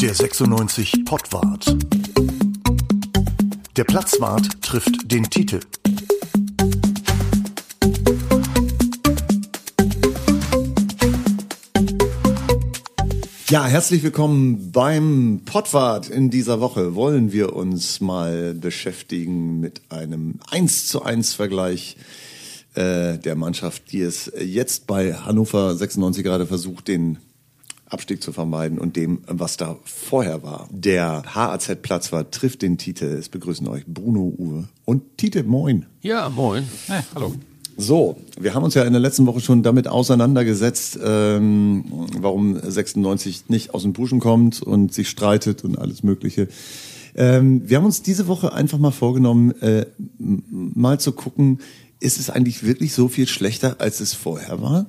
Der 96 Pottwart. Der Platzwart trifft den Titel. Ja, herzlich willkommen beim Pottwart. In dieser Woche wollen wir uns mal beschäftigen mit einem 1 zu 1 Vergleich äh, der Mannschaft, die es jetzt bei Hannover 96 gerade versucht, den Abstieg zu vermeiden und dem, was da vorher war. Der HAZ-Platzwart trifft den Titel. Es begrüßen euch Bruno Uwe und Tite. Moin. Ja, moin. Hey, hallo. So, wir haben uns ja in der letzten Woche schon damit auseinandergesetzt, ähm, warum 96 nicht aus dem Puschen kommt und sich streitet und alles Mögliche. Ähm, wir haben uns diese Woche einfach mal vorgenommen, äh, mal zu gucken, ist es eigentlich wirklich so viel schlechter, als es vorher war?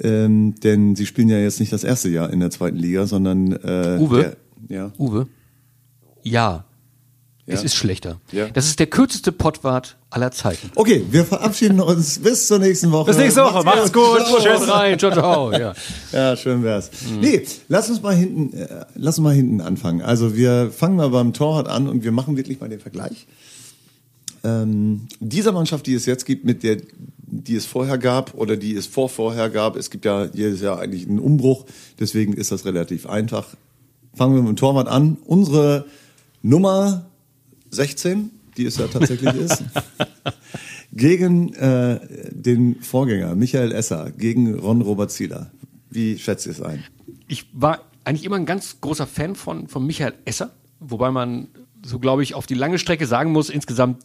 Ähm, denn sie spielen ja jetzt nicht das erste Jahr in der zweiten Liga, sondern äh, Uwe? Der, ja. Uwe? Ja. Ja. Es ist schlechter. Ja. Das ist der kürzeste Pottwart aller Zeiten. Okay, wir verabschieden uns bis zur nächsten Woche. Bis nächste Woche. Macht's gut. Ciao. Schaut rein, ciao, ciao. Ja. Ja, schön wär's. Nee, lass uns mal hinten, äh, lass uns mal hinten anfangen. Also wir fangen mal beim Torwart an und wir machen wirklich mal den Vergleich. Ähm, dieser Mannschaft, die es jetzt gibt, mit der, die es vorher gab oder die es vor vorher gab, es gibt ja jedes Jahr eigentlich einen Umbruch, deswegen ist das relativ einfach. Fangen wir mit dem Torwart an. Unsere Nummer 16, die es ja tatsächlich ist, gegen äh, den Vorgänger Michael Esser, gegen Ron Robert Zieler. Wie schätzt ihr es ein? Ich war eigentlich immer ein ganz großer Fan von, von Michael Esser, wobei man so, glaube ich, auf die lange Strecke sagen muss, insgesamt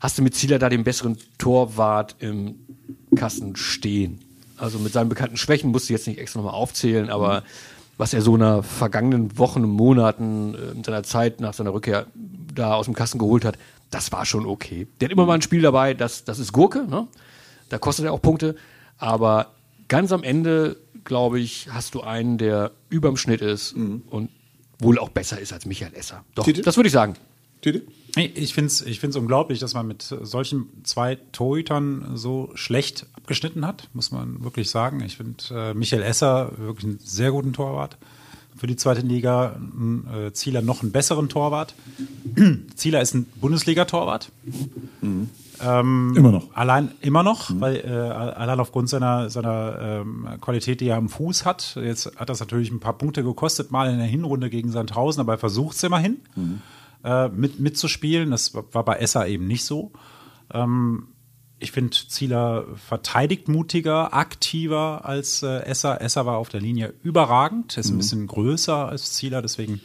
hast du mit Zieler da den besseren Torwart im Kasten stehen. Also mit seinen bekannten Schwächen musst du jetzt nicht extra nochmal aufzählen, aber was er so in der vergangenen Wochen und Monaten äh, in seiner Zeit nach seiner Rückkehr da aus dem Kasten geholt hat, das war schon okay. Der hat immer mal ein Spiel dabei, das, das ist Gurke, ne? da kostet er auch Punkte, aber ganz am Ende, glaube ich, hast du einen, der überm Schnitt ist und wohl auch besser ist als Michael Esser. Doch, Tite? das würde ich sagen. Tite? Ich finde es ich find's unglaublich, dass man mit solchen zwei Torhütern so schlecht abgeschnitten hat, muss man wirklich sagen. Ich finde äh, Michael Esser wirklich einen sehr guten Torwart. Für die zweite Liga äh, Zieler noch einen besseren Torwart. Zieler ist ein Bundesliga-Torwart. Immer noch. Allein immer noch, weil äh, allein aufgrund seiner, seiner ähm, Qualität, die er am Fuß hat. Jetzt hat das natürlich ein paar Punkte gekostet, mal in der Hinrunde gegen Sandhausen, aber er versucht es immerhin äh, mit, mitzuspielen. Das war war bei Esser eben nicht so. Ähm, ich finde, Zieler verteidigt mutiger, aktiver als äh, Esser. Esser war auf der Linie überragend, ist ein bisschen größer als Zieler, deswegen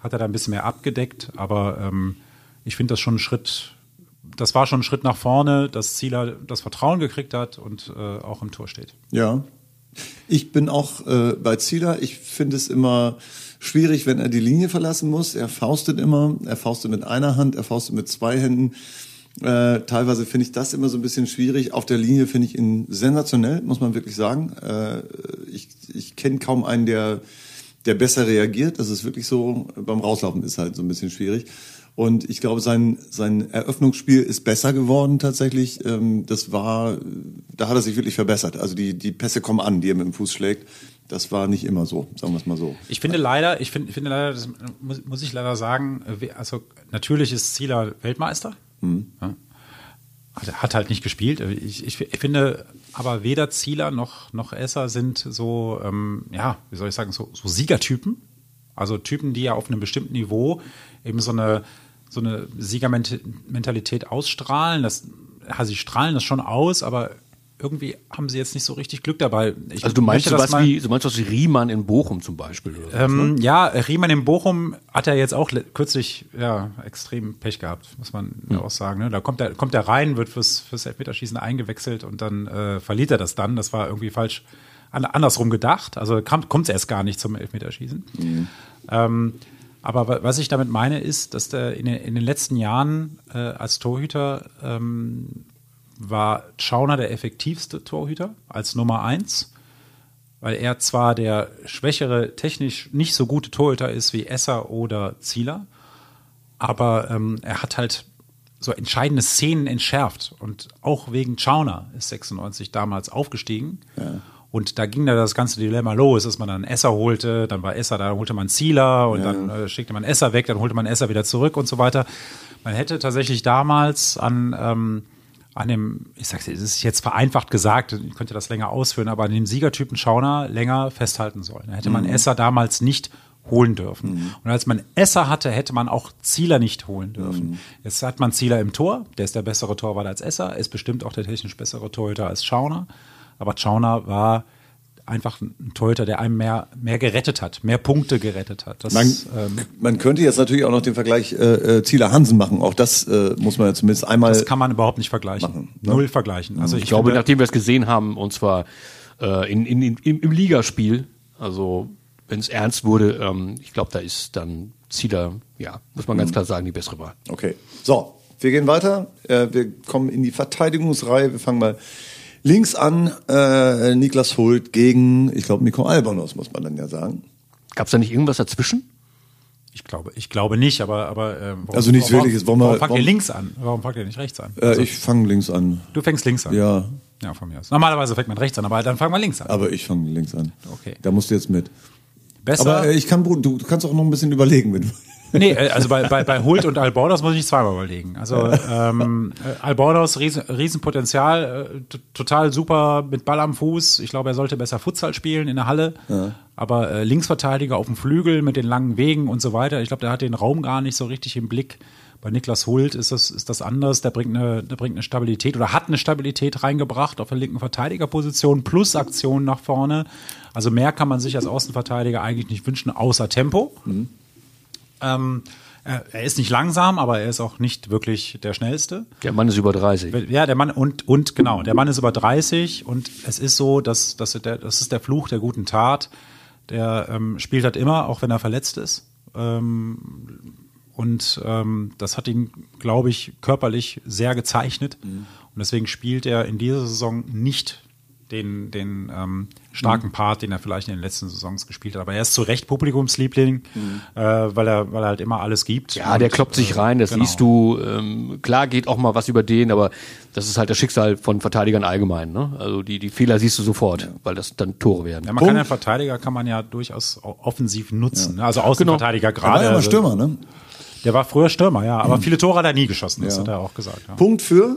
hat er da ein bisschen mehr abgedeckt. Aber ähm, ich finde das schon ein Schritt, das war schon ein Schritt nach vorne, dass Zieler das Vertrauen gekriegt hat und äh, auch im Tor steht. Ja. Ich bin auch äh, bei Zieler. Ich finde es immer schwierig, wenn er die Linie verlassen muss. Er faustet immer. Er faustet mit einer Hand, er faustet mit zwei Händen. Äh, teilweise finde ich das immer so ein bisschen schwierig. Auf der Linie finde ich ihn sensationell, muss man wirklich sagen. Äh, ich ich kenne kaum einen, der, der besser reagiert. Das ist wirklich so. Beim Rauslaufen ist halt so ein bisschen schwierig. Und ich glaube, sein, sein Eröffnungsspiel ist besser geworden tatsächlich. Ähm, das war, da hat er sich wirklich verbessert. Also die, die Pässe kommen an, die er mit dem Fuß schlägt. Das war nicht immer so, sagen wir es mal so. Ich finde leider, ich finde, finde leider, das muss, muss ich leider sagen, also natürlich ist Zieler Weltmeister. Ja. Hat, hat halt nicht gespielt. Ich, ich, ich finde aber weder Zieler noch, noch Esser sind so, ähm, ja, wie soll ich sagen, so, so Siegertypen. Also Typen, die ja auf einem bestimmten Niveau eben so eine, so eine Siegermentalität ausstrahlen. Das, ja, sie strahlen das schon aus, aber irgendwie haben sie jetzt nicht so richtig Glück dabei. Ich Also du meinst sowas mal- wie, du meinst was wie Riemann in Bochum zum Beispiel? So, ne? ähm, ja, Riemann in Bochum hat er jetzt auch kürzlich ja, extrem Pech gehabt, muss man ja auch sagen. Ne? Da kommt er, kommt er rein, wird fürs, fürs Elfmeterschießen eingewechselt und dann äh, verliert er das dann. Das war irgendwie falsch an, andersrum gedacht. Also kommt es erst gar nicht zum Elfmeterschießen. Ähm, aber wa- was ich damit meine, ist, dass der in, den- in den letzten Jahren äh, als Torhüter ähm, war Schauner der effektivste Torhüter als Nummer eins weil er zwar der schwächere, technisch nicht so gute Torhüter ist wie Esser oder Zieler, aber ähm, er hat halt so entscheidende Szenen entschärft und auch wegen Schauner ist 96 damals aufgestiegen. Und da ging da das ganze Dilemma los, dass man dann Esser holte, dann war Esser, da holte man Zieler und dann äh, schickte man Esser weg, dann holte man Esser wieder zurück und so weiter. Man hätte tatsächlich damals an, ähm, an dem, ich sag's, es ist jetzt vereinfacht gesagt, ich könnte das länger ausführen, aber an dem Siegertypen Schauner länger festhalten sollen. Da hätte man Esser damals nicht holen dürfen. Und als man Esser hatte, hätte man auch Zieler nicht holen dürfen. Jetzt hat man Zieler im Tor, der ist der bessere Torwart als Esser, ist bestimmt auch der technisch bessere Torhüter als Schauner. Aber Schauner war einfach ein Torhüter, der einem mehr, mehr gerettet hat, mehr Punkte gerettet hat. Das, Man, ähm, man könnte jetzt natürlich auch noch den Vergleich äh, äh, Zieler Hansen machen. Auch das äh, muss man ja zumindest einmal. das kann man überhaupt nicht vergleichen. machen, ne? Null vergleichen. Also ich, Ich glaube, finde, nachdem wir es gesehen haben, und zwar äh, in, in, in, im, im Ligaspiel, also wenn es ernst wurde, ähm, ich glaube, da ist dann Zieler, ja, muss man ganz klar sagen, die bessere Wahl. Okay. So, wir gehen weiter. Äh, wir kommen in die Verteidigungsreihe. Wir fangen mal links an. Äh, Niklas Hult gegen, ich glaube, Nico Albonos, muss man dann ja sagen. Gab es da nicht irgendwas dazwischen? ich glaube, ich glaube nicht, aber, aber ähm, warum, Also nichts warum, Wirkliches. Wollen wir- warum fangt ihr warum- links an? Warum fangt ihr nicht rechts an? Äh, ich fange links an. du fängst links an. Ja, Ja, von mir aus. Normalerweise fängt man rechts an, aber dann fangen wir links an. aber ich fange links an. Okay. Da musst du jetzt mit. Besser. Aber äh, ich kann, du, du kannst auch noch ein bisschen überlegen, wenn du. Nee, äh, also bei, bei, bei Hult und Albornoz muss ich nicht zweimal überlegen. Also ähm, äh, Albornoz, riesen, Riesenpotenzial, äh, total super mit Ball am Fuß. Ich glaube, er sollte besser Futsal spielen in der Halle. Aber äh, Linksverteidiger auf dem Flügel mit den langen Wegen und so weiter. Ich glaube, der hat den Raum gar nicht so richtig im Blick. Bei Niklas Hult ist das, ist das anders. Der bringt, eine, der bringt eine Stabilität oder hat eine Stabilität reingebracht auf der linken Verteidigerposition plus Aktion nach vorne. Also mehr kann man sich als Außenverteidiger eigentlich nicht wünschen, außer Tempo. Ähm, er, ist nicht langsam, aber er ist auch nicht wirklich der schnellste. Der Mann ist über 30. Ja, der Mann und und genau, der Mann ist über 30 und es ist so, dass, dass der, das ist der Fluch der guten Tat. Der ähm, spielt halt immer, auch wenn er verletzt ist. Ähm, und ähm, das hat ihn, glaube ich, körperlich sehr gezeichnet. Und deswegen spielt er in dieser Saison nicht den, den ähm, starken Part, den er vielleicht in den letzten Saisons gespielt hat. Aber er ist zu Recht Publikumsliebling, äh, weil, er, weil er halt immer alles gibt. Ja, der kloppt sich äh, rein, das genau. siehst du. Ähm, klar geht auch mal was über den, aber das ist halt das Schicksal von Verteidigern allgemein. Ne? Also die, die Fehler siehst du sofort, weil das dann Tore werden. Ja, man kann ja Verteidiger kann man ja durchaus offensiv nutzen. ne? Also Außenverteidiger Er war gerade. ja mal also- Stürmer, ne? Der war früher Stürmer, ja. Aber viele Tore hat er nie geschossen, das hat er auch gesagt. Ja. Punkt für.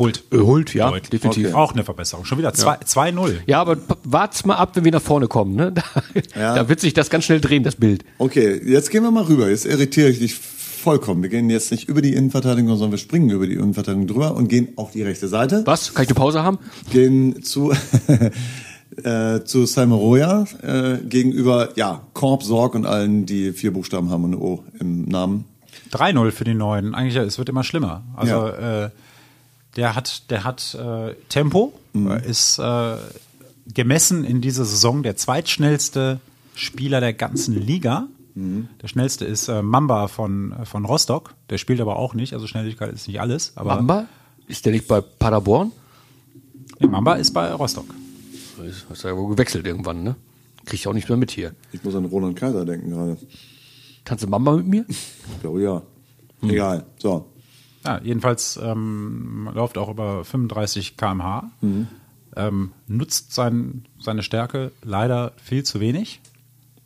Holt. Äh, Hult, ja, Deutlich. definitiv. Auch eine Verbesserung. Schon wieder zwei- 2-0. Ja, aber wart's mal ab, wenn wir nach vorne kommen. Ne? Da, Ja. da wird sich das ganz schnell drehen, das Bild. Okay, jetzt gehen wir mal rüber. Jetzt irritiere ich dich vollkommen. Wir gehen jetzt nicht über die Innenverteidigung, sondern wir springen über die Innenverteidigung drüber und gehen auf die rechte Seite. Was? Kann ich eine Pause haben? Gehen zu, äh, zu Simon Roya äh, gegenüber, ja, Korb, Sorg und allen, die vier Buchstaben haben und ein O im Namen. 3-0 für die Neuen. Eigentlich, es wird immer schlimmer. Also, Ja. äh, der hat, der hat äh, Tempo, Mhm. äh, ist äh, gemessen in dieser Saison der zweitschnellste Spieler der ganzen Liga. Mhm. Der schnellste ist äh, Mamba von, äh, von Rostock. Der spielt aber auch nicht. Also Schnelligkeit ist nicht alles. Aber Bamba? Ist der nicht bei Paderborn? Nee, Mamba ist bei Rostock. Hast du ja wohl gewechselt irgendwann, ne? Krieg ich auch nicht mehr mit hier. Ich muss an Roland Kaiser denken gerade. Tanze Mamba mit mir? Ich glaube ja. Egal. So. Ja, jedenfalls ähm, läuft auch über 35 km/h. Ähm, nutzt sein, seine Stärke leider viel zu wenig.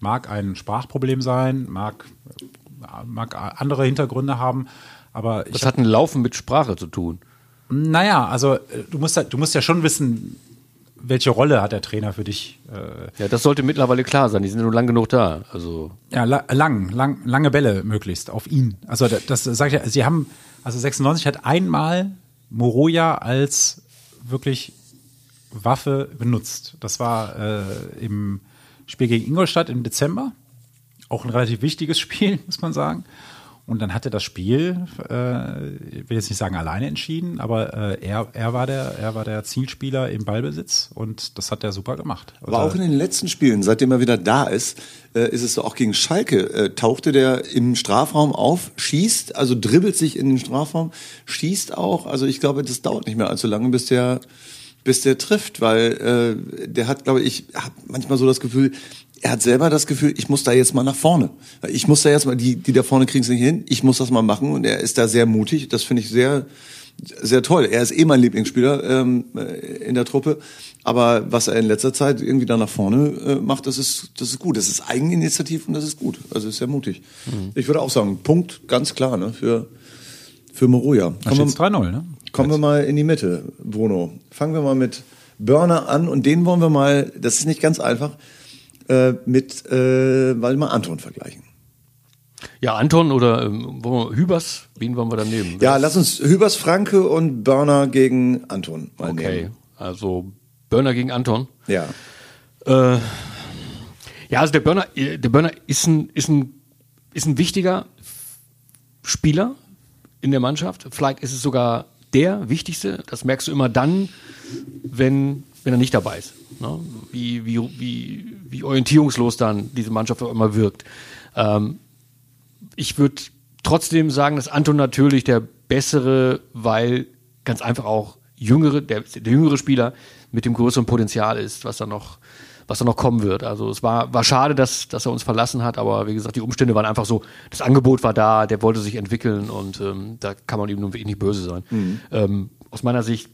Mag ein Sprachproblem sein, mag, mag andere Hintergründe haben, aber Das hat ein Laufen mit Sprache zu tun. naja, also äh, du musst, ja- du musst ja schon wissen, welche Rolle hat der Trainer für dich. Äh, Ja, das sollte mittlerweile klar sein. Die sind ja nur lang genug da. Also Ja, la lang, lang, lange Bälle möglichst auf ihn. Also das, das sage ich ja, sie haben, also 96 hat einmal Moroja als wirklich Waffe benutzt. Das war äh, im Spiel gegen Ingolstadt im Dezember. Auch ein relativ wichtiges Spiel, muss man sagen. Und dann hatte das Spiel, äh, ich will jetzt nicht sagen alleine entschieden, aber äh, er, er, war der, er war der Zielspieler im Ballbesitz und das hat er super gemacht. Aber Also- auch in den letzten Spielen, seitdem er wieder da ist, äh, ist es so auch gegen Schalke, äh, tauchte der im Strafraum auf, schießt, also dribbelt sich in den Strafraum, schießt auch. Also ich glaube, das dauert nicht mehr allzu lange, bis der, bis der trifft, weil äh, der hat, glaube ich, hab manchmal so das Gefühl, er hat selber das Gefühl, ich muss da jetzt mal nach vorne. Ich muss da jetzt mal, die, die da vorne kriegen es nicht hin, ich muss das mal machen und er ist da sehr mutig. Das finde ich sehr, sehr toll. Er ist eh mein Lieblingsspieler ähm, äh, in der Truppe. Aber was er in letzter Zeit irgendwie da nach vorne äh, macht, das ist, das ist gut. Das ist Eigeninitiativ und das ist gut. Also ist sehr mutig. Mhm. Ich würde auch sagen, Punkt, ganz klar, ne, für, für Moroja. Steht 3-0, ne? Kommen wir mal in die Mitte, Bruno. Fangen wir mal mit Burner an und den wollen wir mal, das ist nicht ganz einfach, äh, mit äh, Waldemar Anton vergleichen. Ja, Anton oder wir, Hübers, wen wollen wir da nehmen? Ja, lass uns Hübers Franke und Burner gegen Anton mal okay. nehmen. Okay, also Burner gegen Anton. Ja. Äh, ja, also der Burner, der Burner ist ein, ist ein, ist ein wichtiger Spieler in der Mannschaft. Vielleicht ist es sogar der wichtigste. Das merkst du immer dann, wenn, wenn er nicht dabei ist. Ne? Wie, wie, wie, wie orientierungslos dann diese Mannschaft auch immer wirkt. Ähm, ich würde trotzdem sagen, dass Anton natürlich der bessere, weil ganz einfach auch jüngere, der, der jüngere Spieler mit dem größeren Potenzial ist, was da noch, was da noch kommen wird. Also es war, war schade, dass, dass er uns verlassen hat, aber wie gesagt, die Umstände waren einfach so, das Angebot war da, der wollte sich entwickeln und ähm, da kann man ihm nun wirklich nicht böse sein. Mhm. Ähm, aus meiner Sicht,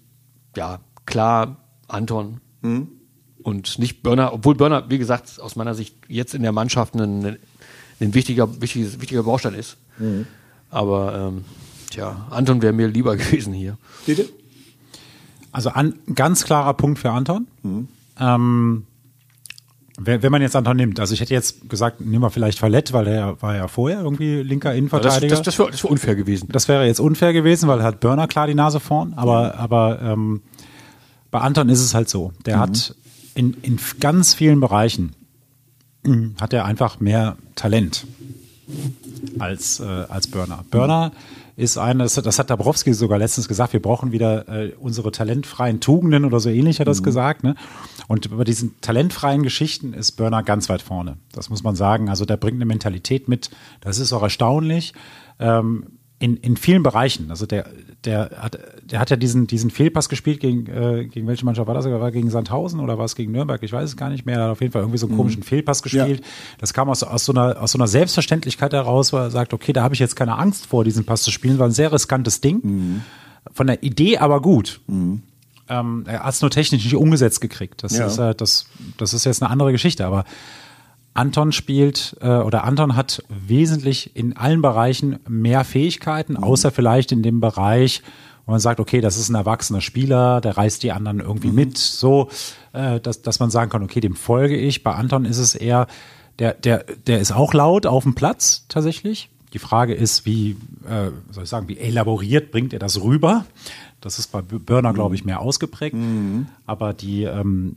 ja, klar, Anton mhm. Und nicht Börner, obwohl Börner, wie gesagt, aus meiner Sicht jetzt in der Mannschaft ein, ein wichtiger, wichtiges, wichtiger Baustein ist. Mhm. Aber ähm, tja, Anton wäre mir lieber gewesen hier. Bitte? Also ein ganz klarer Punkt für Anton. Mhm. Ähm, wenn man jetzt Anton nimmt, also ich hätte jetzt gesagt, nehmen wir vielleicht Fallett, weil er war ja vorher irgendwie linker Innenverteidiger. Das, das, das wäre wär unfair gewesen. Das wäre jetzt unfair gewesen, weil er hat Burner klar die Nase vorn, aber, aber ähm, bei Anton ist es halt so. Der mhm. hat in, in ganz vielen Bereichen hm, hat er einfach mehr Talent als, äh, als Burner. Burner ist ein, das, das hat Dabrowski sogar letztens gesagt, wir brauchen wieder äh, unsere talentfreien Tugenden oder so ähnlich hat er das mhm. gesagt. Ne? Und über diesen talentfreien Geschichten ist Burner ganz weit vorne. Das muss man sagen. Also der bringt eine Mentalität mit, das ist auch erstaunlich. Ähm, in, in vielen Bereichen. Also der, der hat, der hat ja diesen, diesen Fehlpass gespielt gegen, äh, gegen welche Mannschaft war das? War gegen Sandhausen oder war es gegen Nürnberg? Ich weiß es gar nicht mehr. Er hat auf jeden Fall irgendwie so einen mhm. komischen Fehlpass gespielt. Ja. Das kam aus, aus, so einer, aus so einer Selbstverständlichkeit heraus, wo er sagt, okay, da habe ich jetzt keine Angst vor, diesen Pass zu spielen. War ein sehr riskantes Ding. Mhm. Von der Idee aber gut. Mhm. Ähm, er hat es nur technisch nicht umgesetzt gekriegt. Das, ja. ist, äh, das, das ist jetzt eine andere Geschichte. Aber Anton spielt äh, oder Anton hat wesentlich in allen Bereichen mehr Fähigkeiten, mhm. außer vielleicht in dem Bereich, wo man sagt, okay, das ist ein erwachsener Spieler, der reißt die anderen irgendwie mhm. mit, so, äh, dass, dass man sagen kann, okay, dem folge ich. Bei Anton ist es eher, der, der, der ist auch laut auf dem Platz tatsächlich. Die Frage ist, wie, äh, soll ich sagen, wie elaboriert bringt er das rüber? Das ist bei Burner, glaube ich, mehr ausgeprägt. Mhm. Aber die, ähm,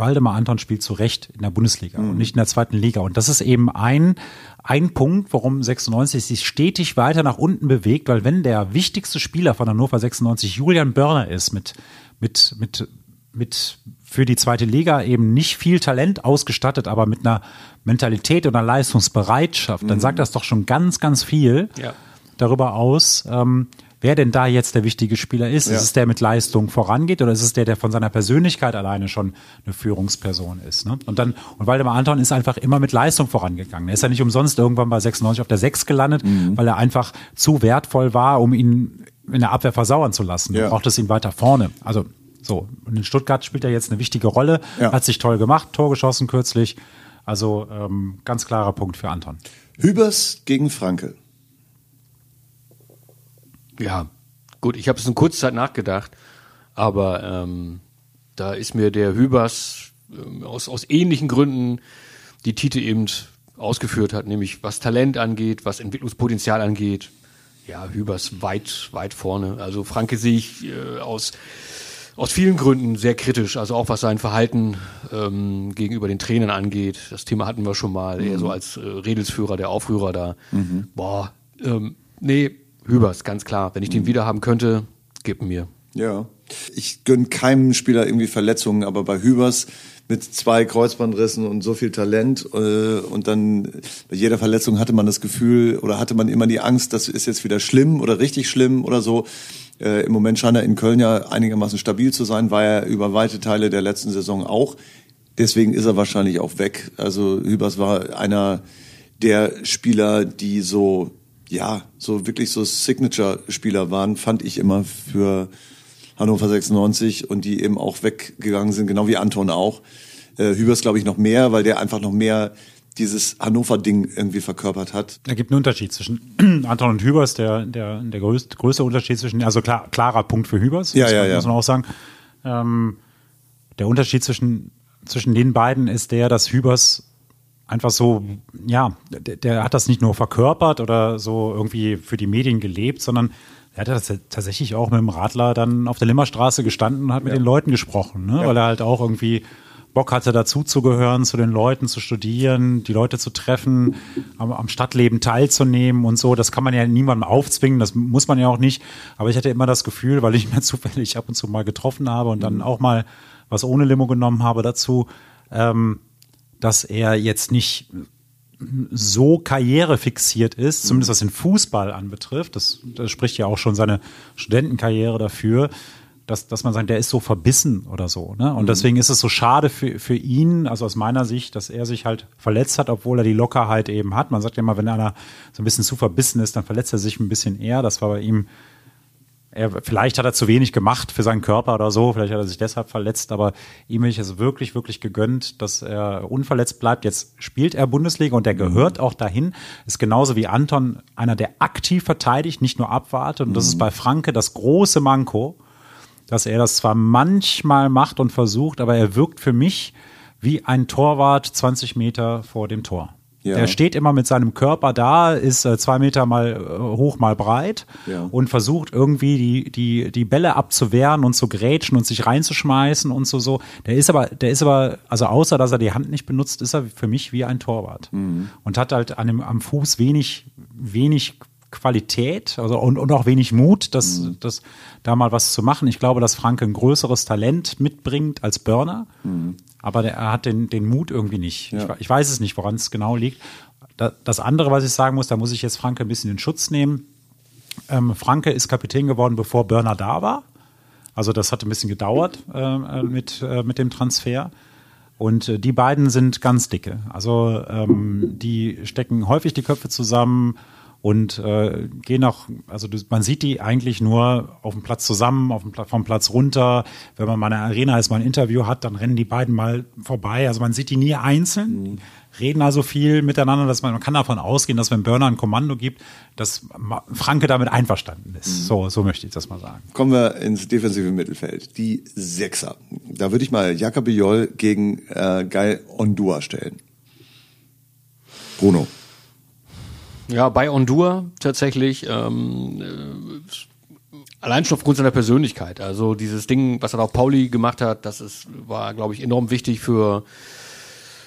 Waldemar Anton spielt zu Recht in der Bundesliga mhm. und nicht in der zweiten Liga. Und das ist eben ein, ein Punkt, warum 96 sich stetig weiter nach unten bewegt, weil wenn der wichtigste Spieler von Hannover 96 Julian Börner ist, mit, mit, mit, mit für die zweite Liga eben nicht viel Talent ausgestattet, aber mit einer Mentalität oder Leistungsbereitschaft, mhm. dann sagt das doch schon ganz, ganz viel ja. darüber aus, ähm, wer denn da jetzt der wichtige Spieler ist. Ja. Ist es der mit Leistung vorangeht oder ist es der, der von seiner Persönlichkeit alleine schon eine Führungsperson ist? Ne? Und dann, und Waldemar Anton ist einfach immer mit Leistung vorangegangen. Er ist ja nicht umsonst irgendwann bei 96 auf der 6 gelandet, mhm. weil er einfach zu wertvoll war, um ihn in der Abwehr versauern zu lassen. Ja. Du brauchtest ihn weiter vorne. Also so, und in Stuttgart spielt er jetzt eine wichtige Rolle, ja. hat sich toll gemacht, Tor geschossen kürzlich. Also ähm, ganz klarer Punkt für Anton. Hübers gegen Franke. Ja, gut, ich habe es eine kurze Zeit nachgedacht, aber ähm, da ist mir der Hübers ähm, aus, aus ähnlichen Gründen die Tite eben ausgeführt hat, nämlich was Talent angeht, was Entwicklungspotenzial angeht. Ja, Hübers weit, weit vorne. Also Franke sehe ich äh, aus, aus vielen Gründen sehr kritisch, also auch was sein Verhalten ähm, gegenüber den Trainern angeht. Das Thema hatten wir schon mal, mhm. eher so als äh, Redelsführer, der Aufrührer da. Mhm. Boah, ähm, nee, Hübers, ganz klar. Wenn ich den wieder haben könnte, gib mir. Ja. Ich gönne keinem Spieler irgendwie Verletzungen, aber bei Hübers mit zwei Kreuzbandrissen und so viel Talent äh, und dann bei jeder Verletzung hatte man das Gefühl oder hatte man immer die Angst, das ist jetzt wieder schlimm oder richtig schlimm oder so. Äh, Im Moment scheint er in Köln ja einigermaßen stabil zu sein, war er über weite Teile der letzten Saison auch. Deswegen ist er wahrscheinlich auch weg. Also Hübers war einer der Spieler, die so ja, so wirklich so Signature-Spieler waren, fand ich immer für Hannover 96 und die eben auch weggegangen sind, genau wie Anton auch. Äh, Hübers glaube ich noch mehr, weil der einfach noch mehr dieses Hannover-Ding irgendwie verkörpert hat. Da gibt einen Unterschied zwischen Anton und Hübers, der, der, der größte, größte Unterschied zwischen, also klar, klarer Punkt für Hübers, Ja, muss, ja, man, ja. muss man auch sagen. Ähm, der Unterschied zwischen, zwischen den beiden ist der, dass Hübers einfach so, ja, der, der hat das nicht nur verkörpert oder so irgendwie für die Medien gelebt, sondern er hat das tatsächlich auch mit dem Radler dann auf der Limmerstraße gestanden und hat mit den Leuten gesprochen, ne? weil er halt auch irgendwie Bock hatte, dazuzugehören, zu den Leuten zu studieren, die Leute zu treffen, am, am Stadtleben teilzunehmen und so. Das kann man ja niemandem aufzwingen, das muss man ja auch nicht. Aber ich hatte immer das Gefühl, weil ich mir zufällig ab und zu mal getroffen habe und dann auch mal was ohne Limo genommen habe dazu, ähm, dass er jetzt nicht so karrierefixiert ist, zumindest was den Fußball anbetrifft. Das, das spricht ja auch schon seine Studentenkarriere dafür, dass, dass man sagt, der ist so verbissen oder so. Ne? Und deswegen ist es so schade für, für ihn, also aus meiner Sicht, dass er sich halt verletzt hat, obwohl er die Lockerheit eben hat. Man sagt ja immer, wenn einer so ein bisschen zu verbissen ist, dann verletzt er sich ein bisschen eher. Das war bei ihm er, vielleicht hat er zu wenig gemacht für seinen Körper oder so, vielleicht hat er sich deshalb verletzt, aber ihm hätte ich es wirklich, wirklich gegönnt, dass er unverletzt bleibt. Jetzt spielt er Bundesliga und der gehört auch dahin. Ist genauso wie Anton einer, der aktiv verteidigt, nicht nur abwartet. Und das ist bei Franke das große Manko, dass er das zwar manchmal macht und versucht, aber er wirkt für mich wie ein Torwart 20 Meter vor dem Tor. Ja. Der steht immer mit seinem Körper da, ist äh, zwei Meter mal äh, hoch, mal breit Ja. und versucht irgendwie die, die, die Bälle abzuwehren und zu grätschen und sich reinzuschmeißen und so, so. Der ist aber, der ist aber, also außer dass er die Hand nicht benutzt, ist er für mich wie ein Torwart. Und hat halt an dem, am Fuß wenig, wenig Qualität also und, und auch wenig Mut, das, das, da mal was zu machen. Ich glaube, dass Franke ein größeres Talent mitbringt als Burner, aber der, er hat den, den Mut irgendwie nicht. Ja. Ich, ich weiß es nicht, woran es genau liegt. Da, das andere, was ich sagen muss, da muss ich jetzt Franke ein bisschen in Schutz nehmen. Ähm, Franke ist Kapitän geworden, bevor Burner da war. Also das hat ein bisschen gedauert äh, mit, äh, mit dem Transfer. Und äh, die beiden sind ganz dicke. Also ähm, die stecken häufig die Köpfe zusammen und äh, gehen auch, also man sieht die eigentlich nur auf dem Platz zusammen, auf dem Pla vom Platz runter. Wenn man mal in der Arena ist, mal ein Interview hat, dann rennen die beiden mal vorbei. Also man sieht die nie einzeln, reden also viel miteinander, dass man, man kann davon ausgehen, dass wenn Burner ein Kommando gibt, dass Franke damit einverstanden ist. So, so möchte ich das mal sagen. Kommen wir ins defensive Mittelfeld. Die Sechser. Da würde ich mal Jakob Biol gegen äh, Geil Ondua stellen. Bruno. Ja, bei Hondur tatsächlich. Ähm, äh, allein schon aufgrund seiner Persönlichkeit. Also dieses Ding, was er auf Pauli gemacht hat, das ist, war, glaube ich, enorm wichtig für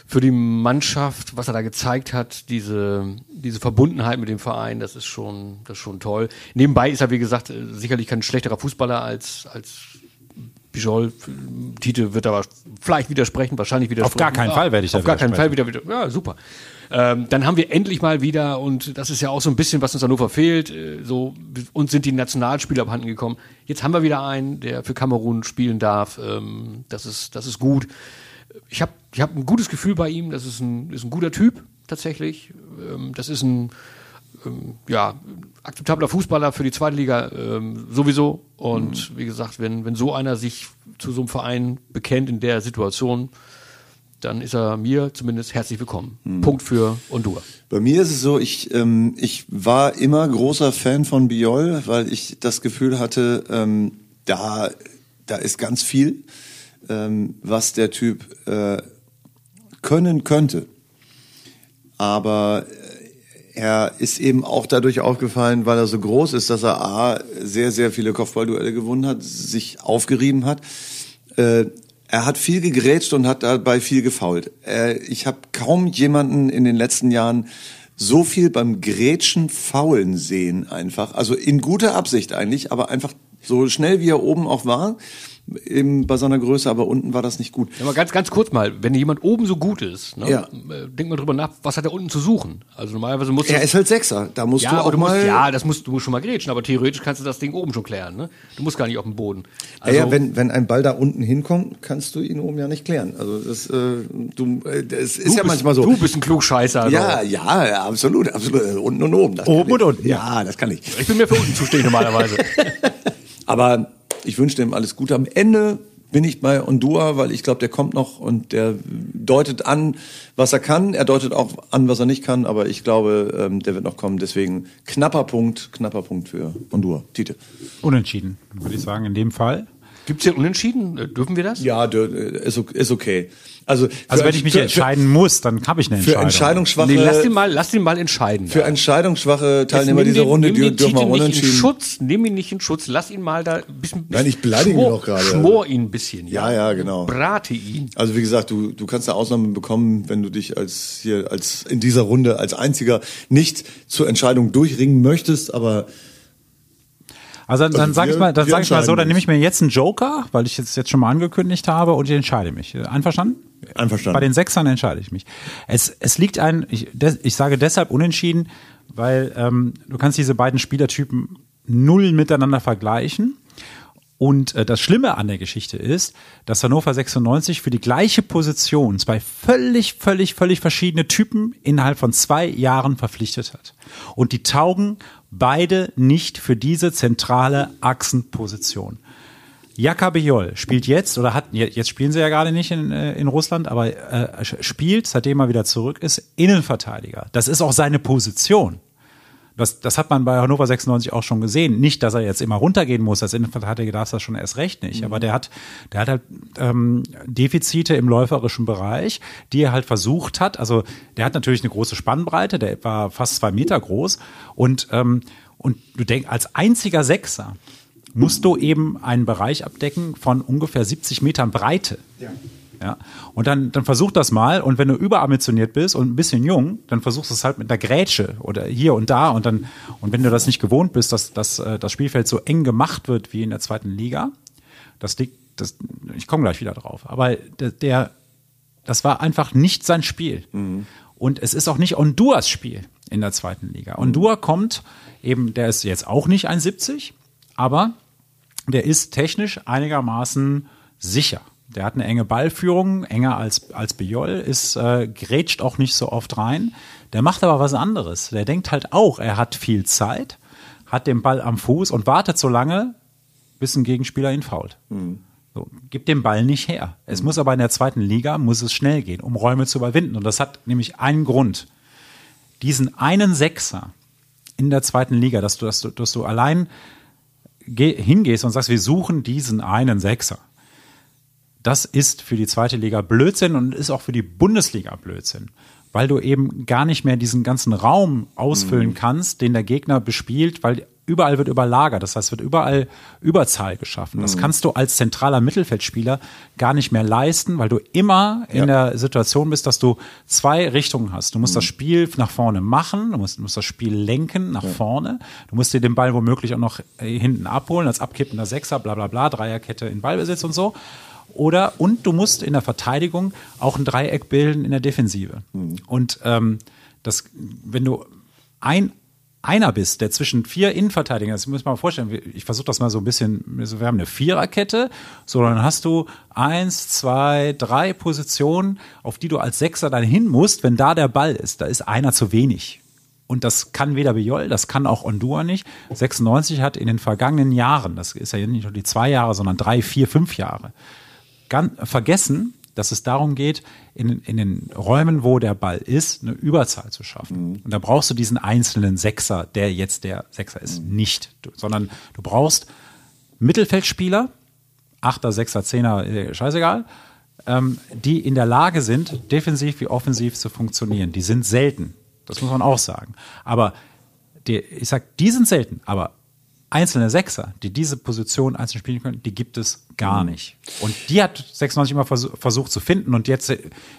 für die Mannschaft, was er da gezeigt hat, diese, diese Verbundenheit mit dem Verein, das ist schon, das ist schon toll. Nebenbei ist er, wie gesagt, sicherlich kein schlechterer Fußballer als, als Bijol. Tite wird aber vielleicht widersprechen, wahrscheinlich widersprechen. gar keinen Fall werde ich da Auf gar keinen Fall wieder, wieder. Ja, super. Ähm, dann haben wir endlich mal wieder, und das ist ja auch so ein bisschen, was uns Hannover fehlt, äh, so, uns sind die Nationalspieler abhanden gekommen. Jetzt haben wir wieder einen, der für Kamerun spielen darf. Ähm, das ist, das ist gut. Ich habe ich hab ein gutes Gefühl bei ihm. Das ist ein, ist ein guter Typ, tatsächlich. Ähm, das ist ein, ähm, ja, akzeptabler Fußballer für die zweite Liga ähm, sowieso. Und wie gesagt, wenn, wenn so einer sich zu so einem Verein bekennt in der Situation, dann ist er mir zumindest herzlich willkommen. Punkt für Hondur. Bei mir ist es so, ich, ähm, ich war immer großer Fan von Biol, weil ich das Gefühl hatte, ähm, da, da ist ganz viel, ähm, was der Typ äh, können könnte. Aber äh, er ist eben auch dadurch aufgefallen, weil er so groß ist, dass er A, sehr, sehr viele Kopfballduelle gewonnen hat, sich aufgerieben hat. Äh, er hat viel gegrätscht und hat dabei viel gefault. Äh, ich habe kaum jemanden in den letzten Jahren so viel beim Grätschen faulen sehen einfach. Also in guter Absicht eigentlich, aber einfach so schnell wie er oben auch war, eben bei seiner Größe, aber unten war das nicht gut. Ja, aber ganz, ganz kurz mal, wenn jemand oben so gut ist, ne, Ja. äh, denk mal drüber nach, was hat er unten zu suchen? Also normalerweise musst du. Er ist halt Sechser, da musst ja, du auch du musst, mal. ja, das musst du musst schon mal grätschen, aber theoretisch kannst du das Ding oben schon klären, ne? Du musst gar nicht auf dem Boden. Also, ja, ja, wenn, wenn ein Ball da unten hinkommt, kannst du ihn oben ja nicht klären. Also das, äh, du, äh, das ist du ja bist, manchmal so. Du bist ein Klugscheißer. ja, also. ja, ja, absolut, absolut. Äh, Unten und oben. Oben und unten, Ja, das kann ich. Ich bin mir für unten zuständig normalerweise. Aber ich wünsche dem alles Gute. Am Ende bin ich bei Ondua, weil ich glaube, der kommt noch und der deutet an, was er kann. Er deutet auch an, was er nicht kann. Aber ich glaube, ähm, der wird noch kommen. Deswegen knapper Punkt, knapper Punkt für Ondua. Tite. Unentschieden, würde ich sagen, in dem Fall. Gibt's hier Unentschieden? Äh, Dürfen wir das? Ja, äh, ist, okay. Also, Also für- wenn ich mich für, entscheiden muss, dann habe ich eine Für, für Entscheidung. entscheidungsschwache, Nee, lass den mal, lass den mal entscheiden. für entscheidungsschwache Teilnehmer dieser den- Runde, nimm die dürfen wir Titel nicht in unentschieden. Schutz, nimm ihn nicht in Schutz, lass ihn mal da ein bisschen. Nein, ich beleidige ihn schmor, doch gerade. Schmor ihn ein bisschen. Ja, ja, genau. Brate ihn. Also wie gesagt, du, du kannst eine Ausnahme bekommen, wenn du dich als hier als in dieser Runde als einziger nicht zur Entscheidung durchringen möchtest, aber Also dann, Also sage ich mal, dann sag ich mal so, dann nehme ich mir jetzt einen Joker, weil ich jetzt jetzt schon mal angekündigt habe und ich entscheide mich. Einverstanden? Einverstanden. Bei den Sechsern entscheide ich mich. Es, es liegt ein, ich, des, ich sage deshalb unentschieden, weil ähm, du kannst diese beiden Spielertypen null miteinander vergleichen. Und äh, das Schlimme an der Geschichte ist, dass Hannover 96 für die gleiche Position zwei völlig, völlig, völlig verschiedene Typen innerhalb von zwei Jahren verpflichtet hat. Und die taugen beide nicht für diese zentrale Achsenposition. Jaka Bejol spielt jetzt, oder hat, jetzt spielen sie ja gerade nicht in, äh, in Russland, aber äh, spielt, seitdem er wieder zurück ist, Innenverteidiger. Das ist auch seine Position. Das, das hat man bei Hannover 96 auch schon gesehen. Nicht, dass er jetzt immer runtergehen muss. Als Innenverteidiger darf das schon erst recht nicht. Aber der hat, der hat halt ähm, Defizite im läuferischen Bereich, die er halt versucht hat. Also der hat natürlich eine große Spannbreite. Der war fast zwei Meter groß. Und ähm, und du denkst, als einziger Sechser musst du eben einen Bereich abdecken von ungefähr 70 Metern Breite. Ja. Und dann, dann versuch das mal und wenn du überambitioniert bist und ein bisschen jung, dann versuchst du es halt mit einer Grätsche oder hier und da und dann, und wenn du das nicht gewohnt bist, dass, dass äh, das Spielfeld so eng gemacht wird wie in der zweiten Liga, das liegt, das, ich komme gleich wieder drauf, aber der, der, das war einfach nicht sein Spiel. Und es ist auch nicht Honduras Spiel in der zweiten Liga. Honduras kommt eben, der ist jetzt auch nicht 1,70, aber der ist technisch einigermaßen sicher. Der hat eine enge Ballführung, enger als, als Biol, ist, äh, grätscht auch nicht so oft rein. Der macht aber was anderes. Der denkt halt auch, er hat viel Zeit, hat den Ball am Fuß und wartet so lange, bis ein Gegenspieler ihn fault. So, gibt den Ball nicht her. Es muss aber in der zweiten Liga, muss es schnell gehen, um Räume zu überwinden. Und das hat nämlich einen Grund. Diesen einen Sechser in der zweiten Liga, dass du, dass du, dass du allein geh, hingehst und sagst, wir suchen diesen einen Sechser. Das ist für die zweite Liga Blödsinn und ist auch für die Bundesliga Blödsinn, weil du eben gar nicht mehr diesen ganzen Raum ausfüllen kannst, den der Gegner bespielt, weil überall wird überlagert. Das heißt, wird überall Überzahl geschaffen. Das kannst du als zentraler Mittelfeldspieler gar nicht mehr leisten, weil du immer in der Situation bist, dass du zwei Richtungen hast. Du musst das Spiel nach vorne machen, du musst, musst das Spiel lenken nach vorne, du musst dir den Ball womöglich auch noch äh, hinten abholen als abkippender Sechser, bla bla bla, Dreierkette in Ballbesitz und so. Oder und du musst in der Verteidigung auch ein Dreieck bilden in der Defensive. Und ähm, das, wenn du ein einer bist, der zwischen vier Innenverteidigern, das muss man mal vorstellen, ich versuche das mal so ein bisschen, wir haben eine Viererkette, so dann hast du eins, zwei, drei Positionen, auf die du als Sechser dann hin musst, wenn da der Ball ist, da ist einer zu wenig. Und das kann weder Biol, das kann auch Ondua nicht. 96 hat in den vergangenen Jahren, das ist ja nicht nur die zwei Jahre, sondern drei, vier, fünf Jahre, ganz vergessen, dass es darum geht, in, in den Räumen, wo der Ball ist, eine Überzahl zu schaffen. Und da brauchst du diesen einzelnen Sechser, der jetzt der Sechser ist, nicht, du, sondern du brauchst Mittelfeldspieler, Achter, Sechser, Zehner, äh, scheißegal, ähm, die in der Lage sind, defensiv wie offensiv zu funktionieren. Die sind selten, das muss man auch sagen. Aber die, ich sag, die sind selten, aber einzelne Sechser, die diese Position einzeln spielen können, die gibt es gar nicht. Und die hat 96 immer versuch, versucht zu finden und jetzt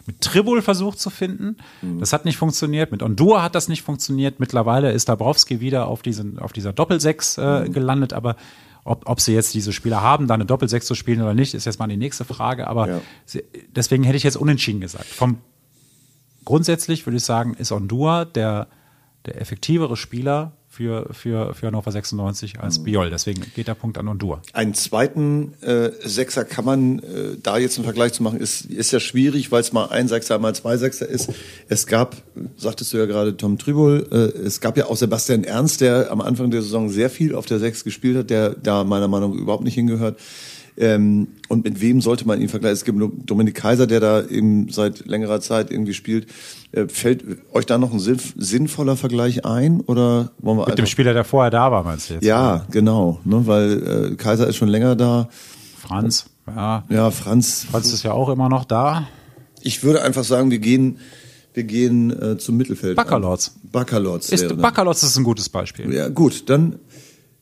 mit Tribul versucht zu finden. Das hat nicht funktioniert. Mit Ondua hat das nicht funktioniert. Mittlerweile ist Dabrowski wieder auf, diesen, auf dieser Doppelsechs äh, gelandet, aber Ob, ob sie jetzt diese Spieler haben, da eine Doppelsechs zu spielen oder nicht, ist jetzt mal die nächste Frage. Aber Ja. sie, deswegen hätte ich jetzt unentschieden gesagt. Vom grundsätzlich würde ich sagen, ist Ondua der, der effektivere Spieler für, für, für Hannover 96 als Mhm. Biol. Deswegen geht der Punkt an Ondua. Einen zweiten äh, Sechser kann man äh, da jetzt einen Vergleich zu machen, ist, ist ja schwierig, weil es mal ein Sechser, mal zwei Sechser ist. Es gab, sagtest du ja gerade, Tom Trübel, äh, es gab ja auch Sebastian Ernst, der am Anfang der Saison sehr viel auf der Sechs gespielt hat, der da meiner Meinung nach überhaupt nicht hingehört. Ähm, und mit wem sollte man ihn vergleichen? Es gibt Dominik Kaiser, der da eben seit längerer Zeit irgendwie spielt. Äh, fällt euch da noch ein sinn- sinnvoller Vergleich ein? Oder wollen wir Mit dem Spieler, der vorher da war, meinst du jetzt? Ja, genau. Ne, weil äh, Kaiser ist schon länger da. Franz, ja. Ja, Franz. Franz ist ja auch immer noch da. Ich würde einfach sagen, wir gehen, wir gehen äh, zum Mittelfeld. Baccalords. Baccalords. Ist. Baccalords ist ein gutes Beispiel. Ja, gut, dann,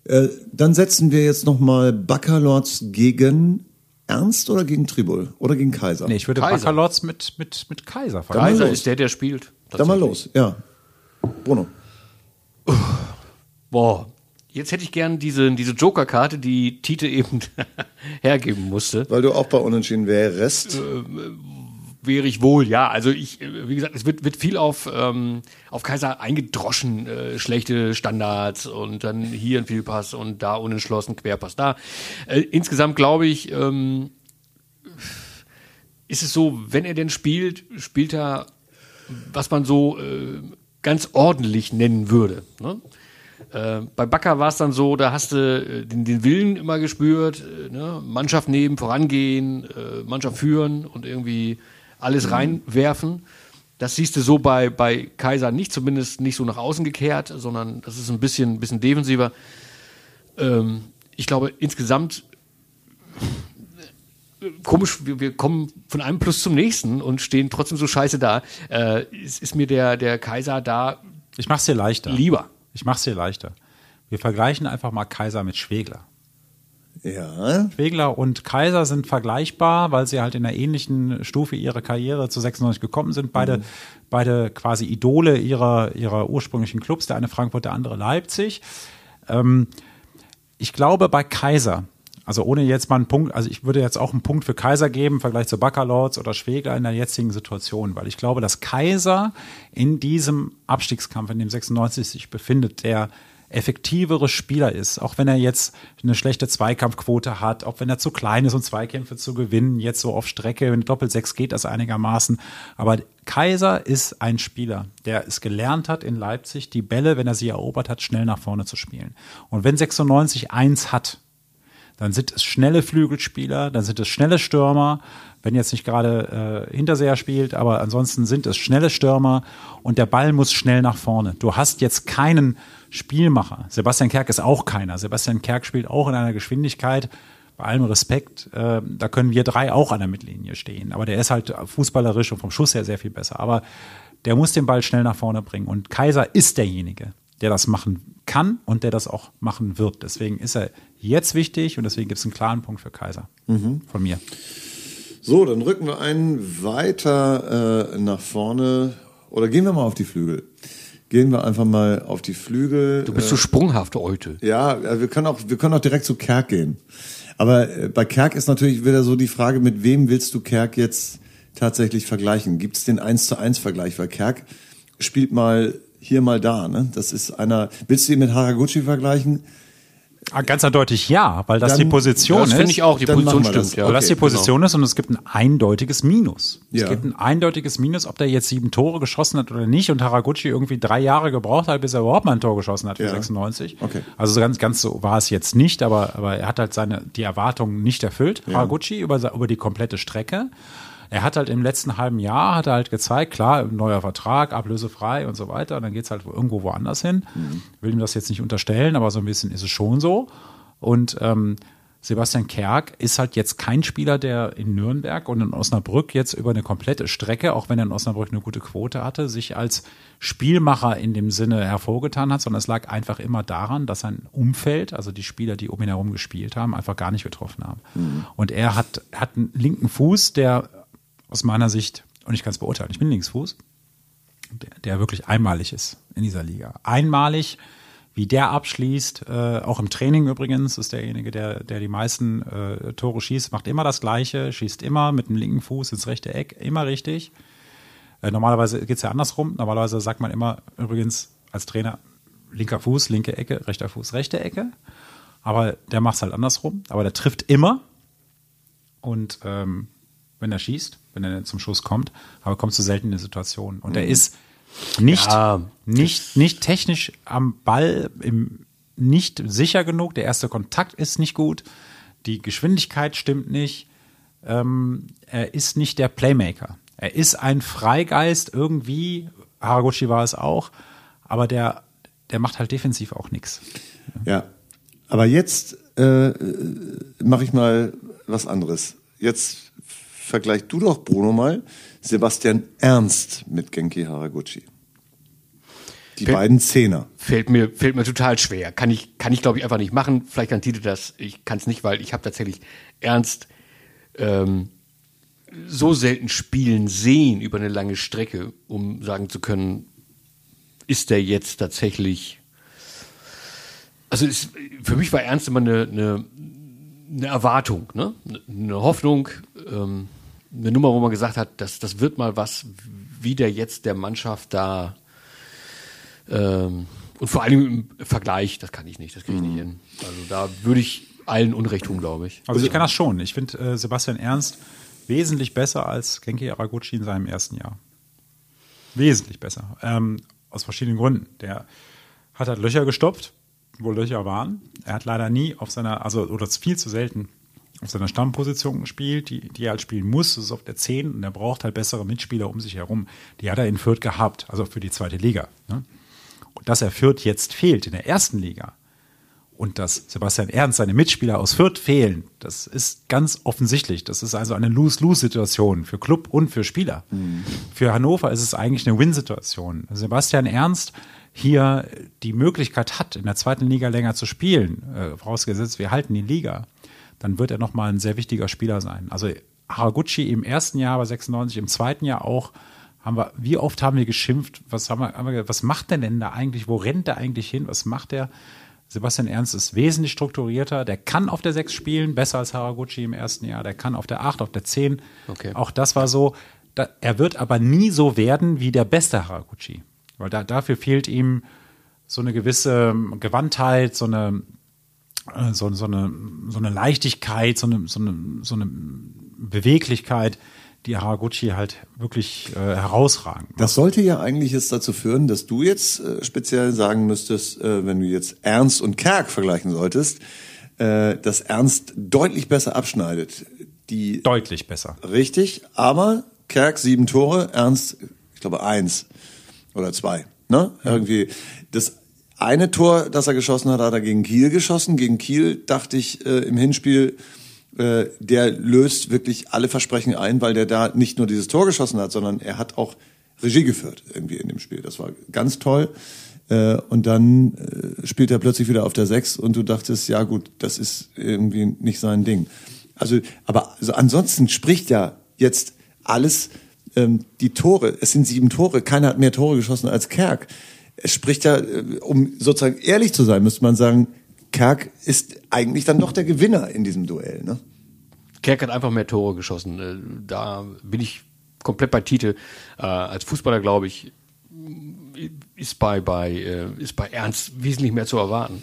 äh, dann setzen wir jetzt nochmal Baccalords gegen Ernst oder gegen Tribul oder gegen Kaiser? Nee, ich würde Kaiser. Baccalords mit, mit, mit Kaiser vergleichen. Kaiser los. ist der, der spielt. Dann mal los, ja. Bruno. Boah, jetzt hätte ich gern diese, diese Joker-Karte, die Tite eben hergeben musste. Weil du auch bei Unentschieden wärst. Wäre ich wohl, ja. Also ich, äh, wie gesagt, es wird, wird viel auf, ähm, auf Kaiser eingedroschen, äh, schlechte Standards und dann hier ein Fehlpass und da unentschlossen Querpass da. Äh, insgesamt glaube ich, ähm, ist es so, wenn er denn spielt, spielt er, was man so äh, ganz ordentlich nennen würde. Ne? Äh, bei Bakker war es dann so, da hast du äh, den, den Willen immer gespürt, äh, ne? Mannschaft nehmen, vorangehen, äh, Mannschaft führen und irgendwie alles reinwerfen. Das siehst du so bei, bei Kaiser nicht, zumindest nicht so nach außen gekehrt, sondern das ist ein bisschen, bisschen defensiver. Ähm, ich glaube, insgesamt komisch, wir, wir kommen von einem Plus zum nächsten und stehen trotzdem so scheiße da. Äh, es ist mir der, der Kaiser da Ich mach's dir leichter. lieber. Ich mach's dir leichter. Wir vergleichen einfach mal Kaiser mit Schwegler. Ja. Schwegler und Kaiser sind vergleichbar, weil sie halt in einer ähnlichen Stufe ihrer Karriere zu 96 gekommen sind. Beide, beide quasi Idole ihrer, ihrer ursprünglichen Clubs. Der eine Frankfurt, der andere Leipzig. Ähm, ich glaube, bei Kaiser, also ohne jetzt mal einen Punkt, also ich würde jetzt auch einen Punkt für Kaiser geben, im Vergleich zu Baccalords oder Schwegler in der jetzigen Situation, weil ich glaube, dass Kaiser in diesem Abstiegskampf, in dem 96 sich befindet, der effektivere Spieler ist, auch wenn er jetzt eine schlechte Zweikampfquote hat, auch wenn er zu klein ist, um Zweikämpfe zu gewinnen, jetzt so auf Strecke, mit Doppelsechs geht das einigermaßen. Aber Kaiser ist ein Spieler, der es gelernt hat in Leipzig, die Bälle, wenn er sie erobert hat, schnell nach vorne zu spielen. Und wenn 96 eins hat, dann sind es schnelle Flügelspieler, dann sind es schnelle Stürmer, wenn jetzt nicht gerade äh, Hinterseher spielt, aber ansonsten sind es schnelle Stürmer und der Ball muss schnell nach vorne. Du hast jetzt keinen Spielmacher. Sebastian Kerk ist auch keiner. Sebastian Kerk spielt auch in einer Geschwindigkeit, bei allem Respekt, äh, da können wir drei auch an der Mittellinie stehen. Aber der ist halt fußballerisch und vom Schuss her sehr viel besser. Aber der muss den Ball schnell nach vorne bringen. Und Kaiser ist derjenige, der das machen kann und der das auch machen wird. Deswegen ist er jetzt wichtig und deswegen gibt es einen klaren Punkt für Kaiser von mir. So, dann rücken wir einen weiter äh, nach vorne. Oder gehen wir mal auf die Flügel. Gehen wir einfach mal auf die Flügel. Du bist so sprunghaft heute. Ja, ja, wir können auch, wir können auch direkt zu Kerk gehen. Aber äh, bei Kerk ist natürlich wieder so die Frage, mit wem willst du Kerk jetzt tatsächlich vergleichen? Gibt es den 1 zu 1 Vergleich? Weil Kerk spielt mal hier, mal da. Ne? Das ist einer. Willst du ihn mit Haraguchi vergleichen? Ah, Ganz eindeutig ja, weil das Dann- die Position Das ist. finde ich auch, die Position wir das. stimmt, ja. weil das die Okay, Position ist und es gibt ein eindeutiges Minus. Ja. Es gibt ein eindeutiges Minus, ob der jetzt sieben Tore geschossen hat oder nicht und Haraguchi irgendwie drei Jahre gebraucht hat, bis er überhaupt mal ein Tor geschossen hat für Ja. 96. Okay. Also so ganz, ganz so war es jetzt nicht, aber, aber er hat halt seine, die Erwartungen nicht erfüllt, Haraguchi, über, über die komplette Strecke. Er hat halt im letzten halben Jahr, hat er halt gezeigt, klar, neuer Vertrag, ablösefrei und so weiter, und dann geht's halt irgendwo woanders hin. Will ihm das jetzt nicht unterstellen, aber so ein bisschen ist es schon so. Und ähm, Sebastian Kerk ist halt jetzt kein Spieler, der in Nürnberg und in Osnabrück jetzt über eine komplette Strecke, auch wenn er in Osnabrück eine gute Quote hatte, sich als Spielmacher in dem Sinne hervorgetan hat, sondern es lag einfach immer daran, dass sein Umfeld, also die Spieler, die um ihn herum gespielt haben, einfach gar nicht getroffen haben. Und er hat, hat einen linken Fuß, der aus meiner Sicht, und ich kann es beurteilen, ich bin Linksfuß, der, der wirklich einmalig ist in dieser Liga. Einmalig, wie der abschließt, äh, auch im Training übrigens, ist derjenige, der, der die meisten äh, Tore schießt, macht immer das Gleiche, schießt immer mit dem linken Fuß ins rechte Eck, immer richtig. Äh, normalerweise geht's ja andersrum. Normalerweise sagt man immer übrigens als Trainer, linker Fuß, linke Ecke, rechter Fuß, rechte Ecke. Aber der macht's halt andersrum. Aber der trifft immer. Und ähm, wenn er schießt, wenn er zum Schuss kommt, aber kommt zu selten in die Situation. Und er ist nicht, Ja, nicht, nicht technisch am Ball, im, nicht sicher genug. Der erste Kontakt ist nicht gut. Die Geschwindigkeit stimmt nicht. Ähm, er ist nicht der Playmaker. Er ist ein Freigeist irgendwie. Haraguchi war es auch. Aber der, der macht halt defensiv auch nichts. Ja. Aber jetzt äh, mache ich mal was anderes. Jetzt vergleich du doch, Bruno, mal Sebastian Ernst mit Genki Haraguchi. Die Fällt- beiden Zehner. Fällt mir, fällt mir total schwer. Kann ich, kann ich glaube ich einfach nicht machen. Vielleicht kann Tite das. Ich kann es nicht, weil ich habe tatsächlich ernst ähm, so selten spielen sehen über eine lange Strecke, um sagen zu können, ist der jetzt tatsächlich. Also es, für mich war Ernst immer eine, eine, eine Erwartung, ne? eine Hoffnung, ähm, eine Nummer, wo man gesagt hat, das, das wird mal was, wie der jetzt der Mannschaft da ähm, und vor allem im Vergleich, das kann ich nicht, das kriege ich nicht hin. Also da würde ich allen Unrecht tun, glaube ich. Also ich kann das schon. Ich finde äh, Sebastian Ernst wesentlich besser als Genki Araguchi in seinem ersten Jahr. Wesentlich besser. Ähm, aus verschiedenen Gründen. Der hat halt Löcher gestopft, wo Löcher waren. Er hat leider nie auf seiner, also oder viel zu selten auf seiner Stammposition gespielt, die, die er halt spielen muss. Das ist auf der 10 und er braucht halt bessere Mitspieler um sich herum. Die hat er in Fürth gehabt, also für die zweite Liga. Ne? Und dass er Fürth jetzt fehlt in der ersten Liga, und dass Sebastian Ernst seine Mitspieler aus Fürth fehlen, das ist ganz offensichtlich. Das ist also eine Lose-Lose-Situation für Club und für Spieler. Für Hannover ist es eigentlich eine Win-Situation. Sebastian Ernst hier die Möglichkeit hat, in der zweiten Liga länger zu spielen, äh, vorausgesetzt wir halten die Liga, dann wird er nochmal ein sehr wichtiger Spieler sein. Also Haraguchi im ersten Jahr bei 96, im zweiten Jahr auch, haben wir, wie oft haben wir geschimpft, was haben wir, haben wir, was macht der denn da eigentlich, wo rennt der eigentlich hin, was macht der? Sebastian Ernst ist wesentlich strukturierter, der kann auf der 6 spielen, besser als Haraguchi im ersten Jahr, der kann auf der 8, auf der 10. Okay. Auch das war so. Da, er wird aber nie so werden wie der beste Haraguchi. Weil da, dafür fehlt ihm so eine gewisse Gewandtheit, so eine, äh, so, so, eine, so eine Leichtigkeit, so eine, so eine, so eine Beweglichkeit, die Haraguchi halt wirklich äh, herausragen. Das sollte ja eigentlich jetzt dazu führen, dass du jetzt äh, speziell sagen müsstest, äh, wenn du jetzt Ernst und Kerk vergleichen solltest, äh, dass Ernst deutlich besser abschneidet. Die Deutlich besser. richtig, aber Kerk sieben Tore, Ernst, ich glaube eins oder zwei. Ne? Irgendwie das eine Tor, das er geschossen hat, hat er gegen Kiel geschossen. Gegen Kiel dachte ich äh, im Hinspiel, äh, der löst wirklich alle Versprechen ein, weil der da nicht nur dieses Tor geschossen hat, sondern er hat auch Regie geführt irgendwie in dem Spiel. Das war ganz toll. Äh, und dann äh, spielt er plötzlich wieder auf der Sechs und du dachtest, ja gut, das ist irgendwie nicht sein Ding. Also, aber also ansonsten spricht ja jetzt alles ähm, die Tore. Es sind sieben Tore. Keiner hat mehr Tore geschossen als Kerk. Es spricht ja, äh, um sozusagen ehrlich zu sein, müsste man sagen, Kerk ist eigentlich dann doch der Gewinner in diesem Duell. Ne? Kerk hat einfach mehr Tore geschossen. Äh, Da bin ich komplett bei Tite. Äh, als Fußballer, glaube ich, ist bei, bei, ist bei Ernst wesentlich mehr zu erwarten.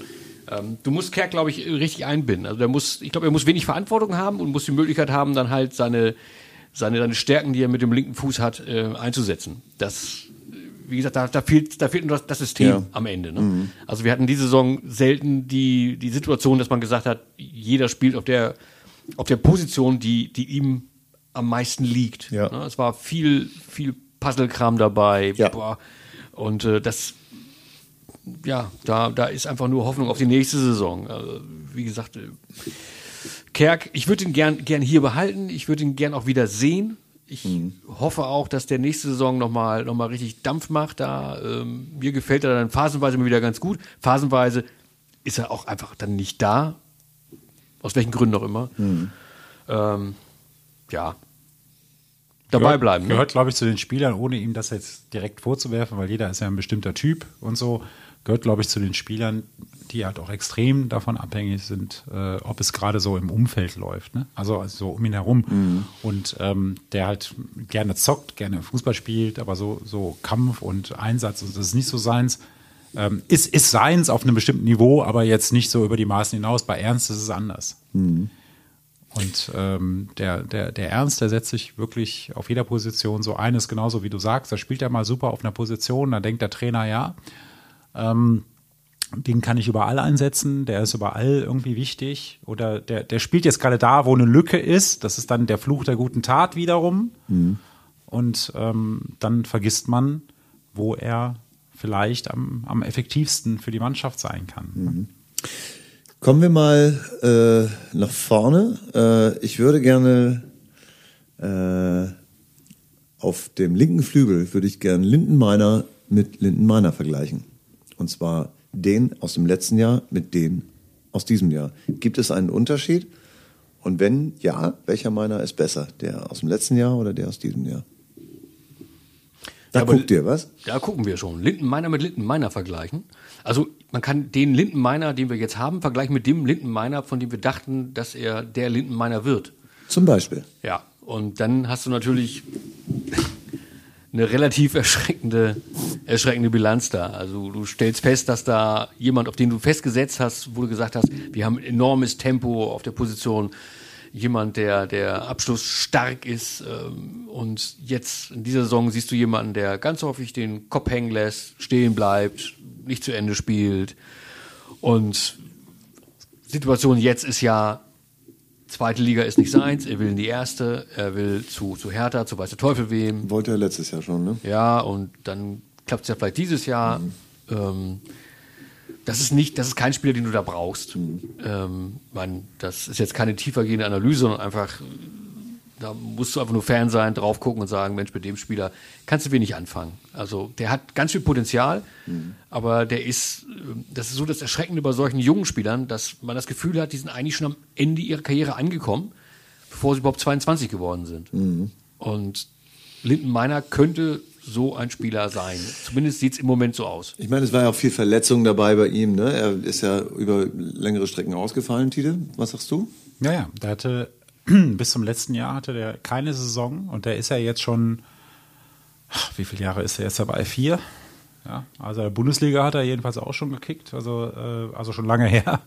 Ähm, Du musst Kerk, glaube ich, richtig einbinden. Also der muss, ich glaube, er muss wenig Verantwortung haben und muss die Möglichkeit haben, dann halt seine, seine, seine Stärken, die er mit dem linken Fuß hat, äh, einzusetzen. Das, wie gesagt, da, da fehlt, da fehlt nur das, das System Ja. am Ende. Ne? Also wir hatten diese Saison selten die, die Situation, dass man gesagt hat, jeder spielt auf der, auf der Position, die, die ihm am meisten liegt. Ja. Ne? Es war viel, viel Puzzle-Kram dabei. Ja. Und äh, das, ja, da, da ist einfach nur Hoffnung auf die nächste Saison. Also, wie gesagt, äh, Kerk, ich würde ihn gern, gern hier behalten. Ich würde ihn gern auch wieder sehen. Ich hoffe auch, dass der nächste Saison nochmal noch mal richtig Dampf macht. Da, ähm, mir gefällt er dann phasenweise immer wieder ganz gut. Phasenweise ist er auch einfach dann nicht da. Aus welchen Gründen auch immer. Ähm, ja. Dabei Gehört- bleiben. Ne? Gehört, glaube ich, zu den Spielern, ohne ihm das jetzt direkt vorzuwerfen, weil jeder ist ja ein bestimmter Typ und so. gehört, glaube ich, zu den Spielern, die halt auch extrem davon abhängig sind, äh, ob es gerade so im Umfeld läuft. Ne? Also, also so um ihn herum. Mhm. Und ähm, der halt gerne zockt, gerne Fußball spielt, aber so, so Kampf und Einsatz, und das ist nicht so seins. Ähm, ist, ist seins auf einem bestimmten Niveau, aber jetzt nicht so über die Maßen hinaus. Bei Ernst ist es anders. Mhm. Und ähm, der, der, der Ernst, der setzt sich wirklich auf jeder Position so eines, genauso wie du sagst. Da spielt er mal super auf einer Position, da denkt der Trainer, ja, ähm, den kann ich überall einsetzen, der ist überall irgendwie wichtig. Oder der, der spielt jetzt gerade da, wo eine Lücke ist. Das ist dann der Fluch der guten Tat wiederum. Und ähm, dann vergisst man, wo er vielleicht am, am effektivsten für die Mannschaft sein kann. Kommen wir mal äh, nach vorne. Äh, ich würde gerne äh, auf dem linken Flügel würde ich gerne Lindenmeiner mit Lindenmeiner vergleichen. Und zwar den aus dem letzten Jahr mit den aus diesem Jahr. Gibt es einen Unterschied? Und wenn ja, welcher meiner ist besser? Der aus dem letzten Jahr oder der aus diesem Jahr? Da Ja, guckt ihr was? Da gucken wir schon. Lindenmeiner mit Lindenmeiner vergleichen. Also man kann den Lindenmeiner, den wir jetzt haben, vergleichen mit dem Lindenmeiner, von dem wir dachten, dass er der Lindenmeiner wird. Zum Beispiel. Ja, und dann hast du natürlich eine relativ erschreckende, erschreckende Bilanz da. Also du stellst fest, dass da jemand, auf den du festgesetzt hast, wo du gesagt hast, wir haben enormes Tempo auf der Position, jemand, der, der abschlussstark ist ähm, und jetzt in dieser Saison siehst du jemanden, der ganz häufig den Kopf hängen lässt, stehen bleibt, nicht zu Ende spielt und Situation jetzt ist ja, zweite Liga ist nicht seins, er will in die erste, er will zu, zu Hertha, zu Weiße Teufel wem. Wollte er letztes Jahr schon, ne? Ja, und dann klappt es ja vielleicht dieses Jahr. Ähm, das ist nicht, das ist kein Spieler, den du da brauchst. Ähm, man, das ist jetzt keine tiefergehende Analyse, sondern einfach, da musst du einfach nur Fan sein, drauf gucken und sagen, Mensch, mit dem Spieler kannst du wenig anfangen. Also der hat ganz viel Potenzial, aber der ist, ähm, das ist so das Erschreckende bei solchen jungen Spielern, dass man das Gefühl hat, die sind eigentlich schon am Ende ihrer Karriere angekommen, bevor sie überhaupt 22 geworden sind. Und Linden Meiner könnte so ein Spieler sein. Zumindest sieht es im Moment so aus. Ich meine, es war ja auch viel Verletzung dabei bei ihm. Ne? Er ist ja über längere Strecken ausgefallen, Tide. Was sagst du? Ja, ja, der hatte bis zum letzten Jahr hatte der keine Saison und der ist ja jetzt schon, ach, wie viele Jahre ist er jetzt dabei? Vier? Ja, also in der Bundesliga hat er jedenfalls auch schon gekickt, also, äh, also schon lange her.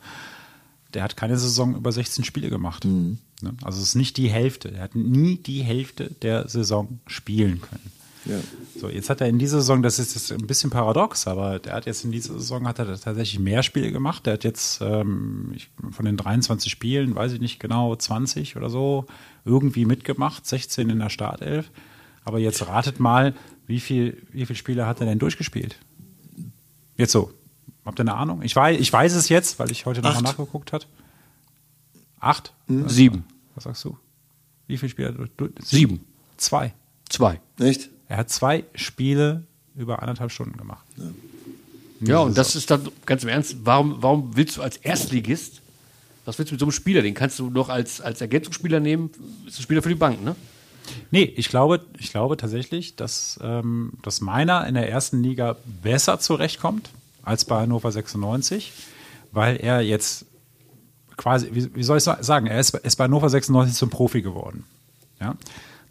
Der hat keine Saison über 16 Spiele gemacht. Ne? Also es ist nicht die Hälfte. Er hat nie die Hälfte der Saison spielen können. Ja. So, jetzt hat er in dieser Saison, das ist jetzt ein bisschen paradox, aber der hat jetzt in dieser Saison hat er tatsächlich mehr Spiele gemacht. Der hat jetzt ähm, ich, von den 23 Spielen, weiß ich nicht genau, 20 oder so irgendwie mitgemacht, 16 in der Startelf. Aber jetzt ratet mal, wie viel, wie viele Spiele hat er denn durchgespielt? Jetzt so. Habt ihr eine Ahnung? Ich weiß, ich weiß es jetzt, weil ich heute nochmal nachgeguckt habe. Acht? Sieben. Was sagst du? Wie viele Spiele? hat er durch- Sieben. Zwei. Zwei. Echt? Er hat zwei Spiele über anderthalb Stunden gemacht. Ja, und das ist dann ganz im Ernst, warum, warum willst du als Erstligist, was willst du mit so einem Spieler? Den kannst du noch als, als Ergänzungsspieler nehmen, ist ein Spieler für die Bank, ne? Nee, ich glaube, ich glaube tatsächlich, dass, ähm, dass Meiner in der ersten Liga besser zurechtkommt als bei Hannover 96, weil er jetzt quasi, wie, wie soll ich sa- sagen, er ist, ist bei Hannover 96 zum Profi geworden. Ja?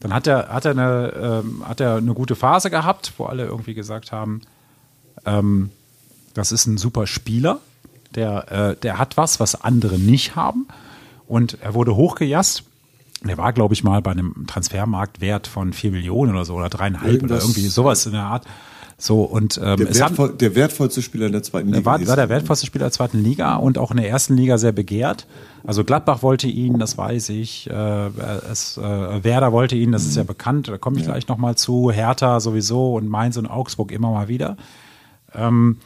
Dann hat er, hat, er eine, ähm, hat er eine gute Phase gehabt, wo alle irgendwie gesagt haben, ähm, das ist ein super Spieler, der, äh, der hat was, was andere nicht haben. Und er wurde hochgejasst. Der war, glaube ich, mal bei einem Transfermarktwert von 4 Millionen oder so oder dreieinhalb oder irgendwie sowas in der Art. So, und ähm, Der, es haben, wertvoll, der wertvollste Spieler in der zweiten Liga. er war, war der er. wertvollste Spieler der zweiten Liga und auch in der ersten Liga sehr begehrt. Also Gladbach wollte ihn, das weiß ich. Äh, es, äh, Werder wollte ihn, das ist ja bekannt. Da komme ich gleich noch mal zu. Hertha sowieso und Mainz und Augsburg immer mal wieder. Ähm,